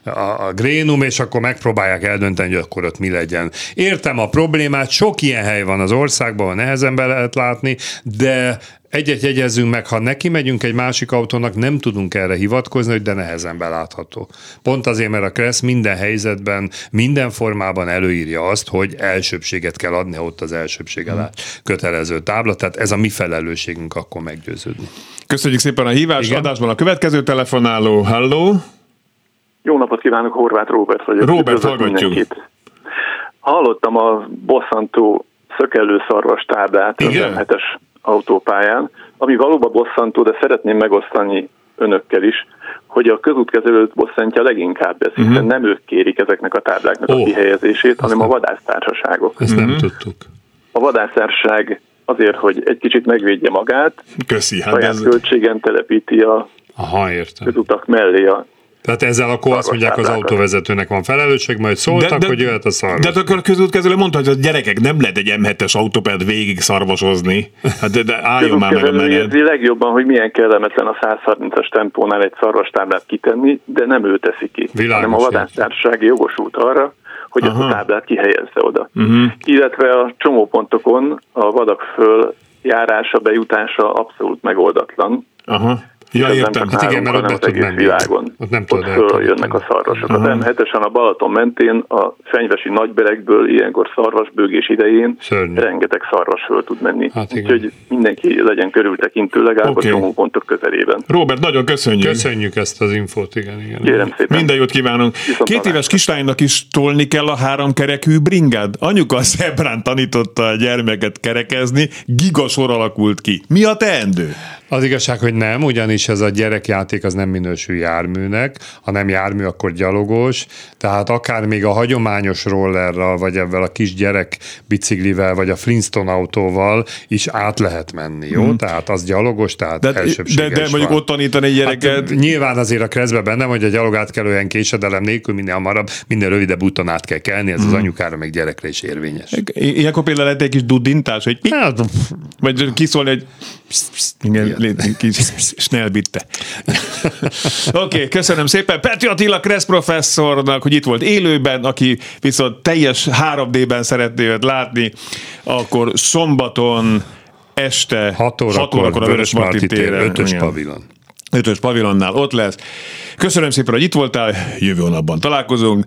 a, a grénum, és akkor megpróbálják eldönteni, hogy akkor ott mi legyen. Értem a problémát, sok ilyen hely van az országban, ahol nehezen be lehet látni, de egyet jegyezzünk meg, ha neki megyünk egy másik autónak, nem tudunk erre hivatkozni, hogy de nehezen belátható. Pont azért, mert a Kressz minden helyzetben, minden formában előírja azt, hogy elsőbséget kell adni, ha ott az elsőbség alá kötelező tábla, tehát ez a mi felelősségünk akkor meggyőződni. Köszönjük szépen a hívást. Igen. Adásban a következő telefonáló. Halló? Jó napot kívánok, Horváth Róbert vagyok. Róbert, Üdvözlök hallgatjuk. mindenkit. Hallottam a bosszantó szökellő szarvas táblát az Igen. M7-es autópályán, ami valóban bosszantó, de szeretném megosztani önökkel is, hogy a közútkezelőt bosszantja leginkább ez, hiszen Mhm. nem ők kérik ezeknek a tábláknak Ó. a kihelyezését, hanem a nem- vadásztársaságok. Ezt nem tudtuk. A vadásztársaság azért, hogy egy kicsit megvédje magát, Köszi. Hát saját ez... költségen telepíti a Aha, értem. közutak mellé a Tehát ezzel akkor azt mondják, az autóvezetőnek van felelősség, majd szóltak, hogy jöhet a szarvas. De, de akkor a közútkezelő mondta, hogy a gyerekek nem lehet egy M7-es autópályát végig szarvasozni. Hát de, de álljon már meg a érzi legjobban, hogy milyen kellemetlen a 130-as tempónál egy szarvastáblát kitenni, de nem ő teszi ki, Világos, hanem a vadásztársaság jogosult arra, hogy ezt Aha. a táblát kihelyezze oda. Uh-huh. Illetve a csomópontokon a vadak föl járása, bejutása abszolút megoldatlan. Aha. Ja, nem értem. csak Hát igen, mert ott be az tud egész menni. világon. Ott nem Ott tudod elkerülni. jönnek a szarvasok. Az Aha. M7-esen a Balaton mentén a fenyvesi nagyberekből ilyenkor szarvasbőgés idején Szörnyű. rengeteg szarvas föl tud menni. Hát igen. Úgyhogy mindenki legyen körültekintő legalább Oké. a csomópontok közelében. Robert, nagyon köszönjük. Köszönjük ezt az infót, igen, igen. Kérem szépen. Minden jót kívánunk. Viszont Két éves kislánynak is tolni kell a háromkerekű bringád. Anyuka a szebrán tanította a gyermeket kerekezni, gigasor alakult ki. Mi a teendő? Az igazság, hogy nem, ugyanis és ez a gyerekjáték az nem minősül járműnek, ha nem jármű, akkor gyalogos, tehát akár még a hagyományos rollerral, vagy ebben a kis gyerek biciklivel, vagy a Flintstone autóval is át lehet menni, jó? Hmm. Tehát az gyalogos, tehát de, de, de mondjuk ott tanítani egy gyereket... Hát, nyilván azért a kreszbe benne, hogy a gyalogátkelően késedelem nélkül minél hamarabb, minél rövidebb úton át kell kelni, ez hmm. az anyukára meg gyerekre is érvényes. Ilyenkor például lehet egy kis dudintás, hogy hát, vagy kiszólni, hogy igen, kis snellbitte. Oké, okay, köszönöm szépen Petri Attila Kressz professzornak, hogy itt volt élőben, aki viszont teljes 3D-ben szeretné őt látni, akkor szombaton este 6 órakor, 6 órakor a Vörös Marti téren. 5-ös pavilon. 5-ös pavilonnál ott lesz. Köszönöm szépen, hogy itt voltál, jövő napban találkozunk.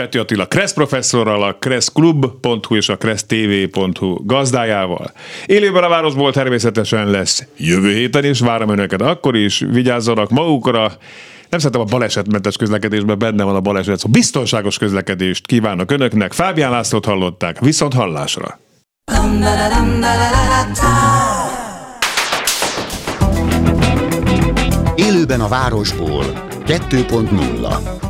Peti Attila Kressz professzorral, a kresszklub.hu és a kressztv.hu gazdájával. Élőben a városból természetesen lesz jövő héten is, várom önöket akkor is, vigyázzanak magukra, nem szeretem a balesetmentes közlekedésben, benne van a baleset, szóval biztonságos közlekedést kívánok önöknek. Fábián Lászlót hallották, viszont hallásra. Élőben a városból 2.0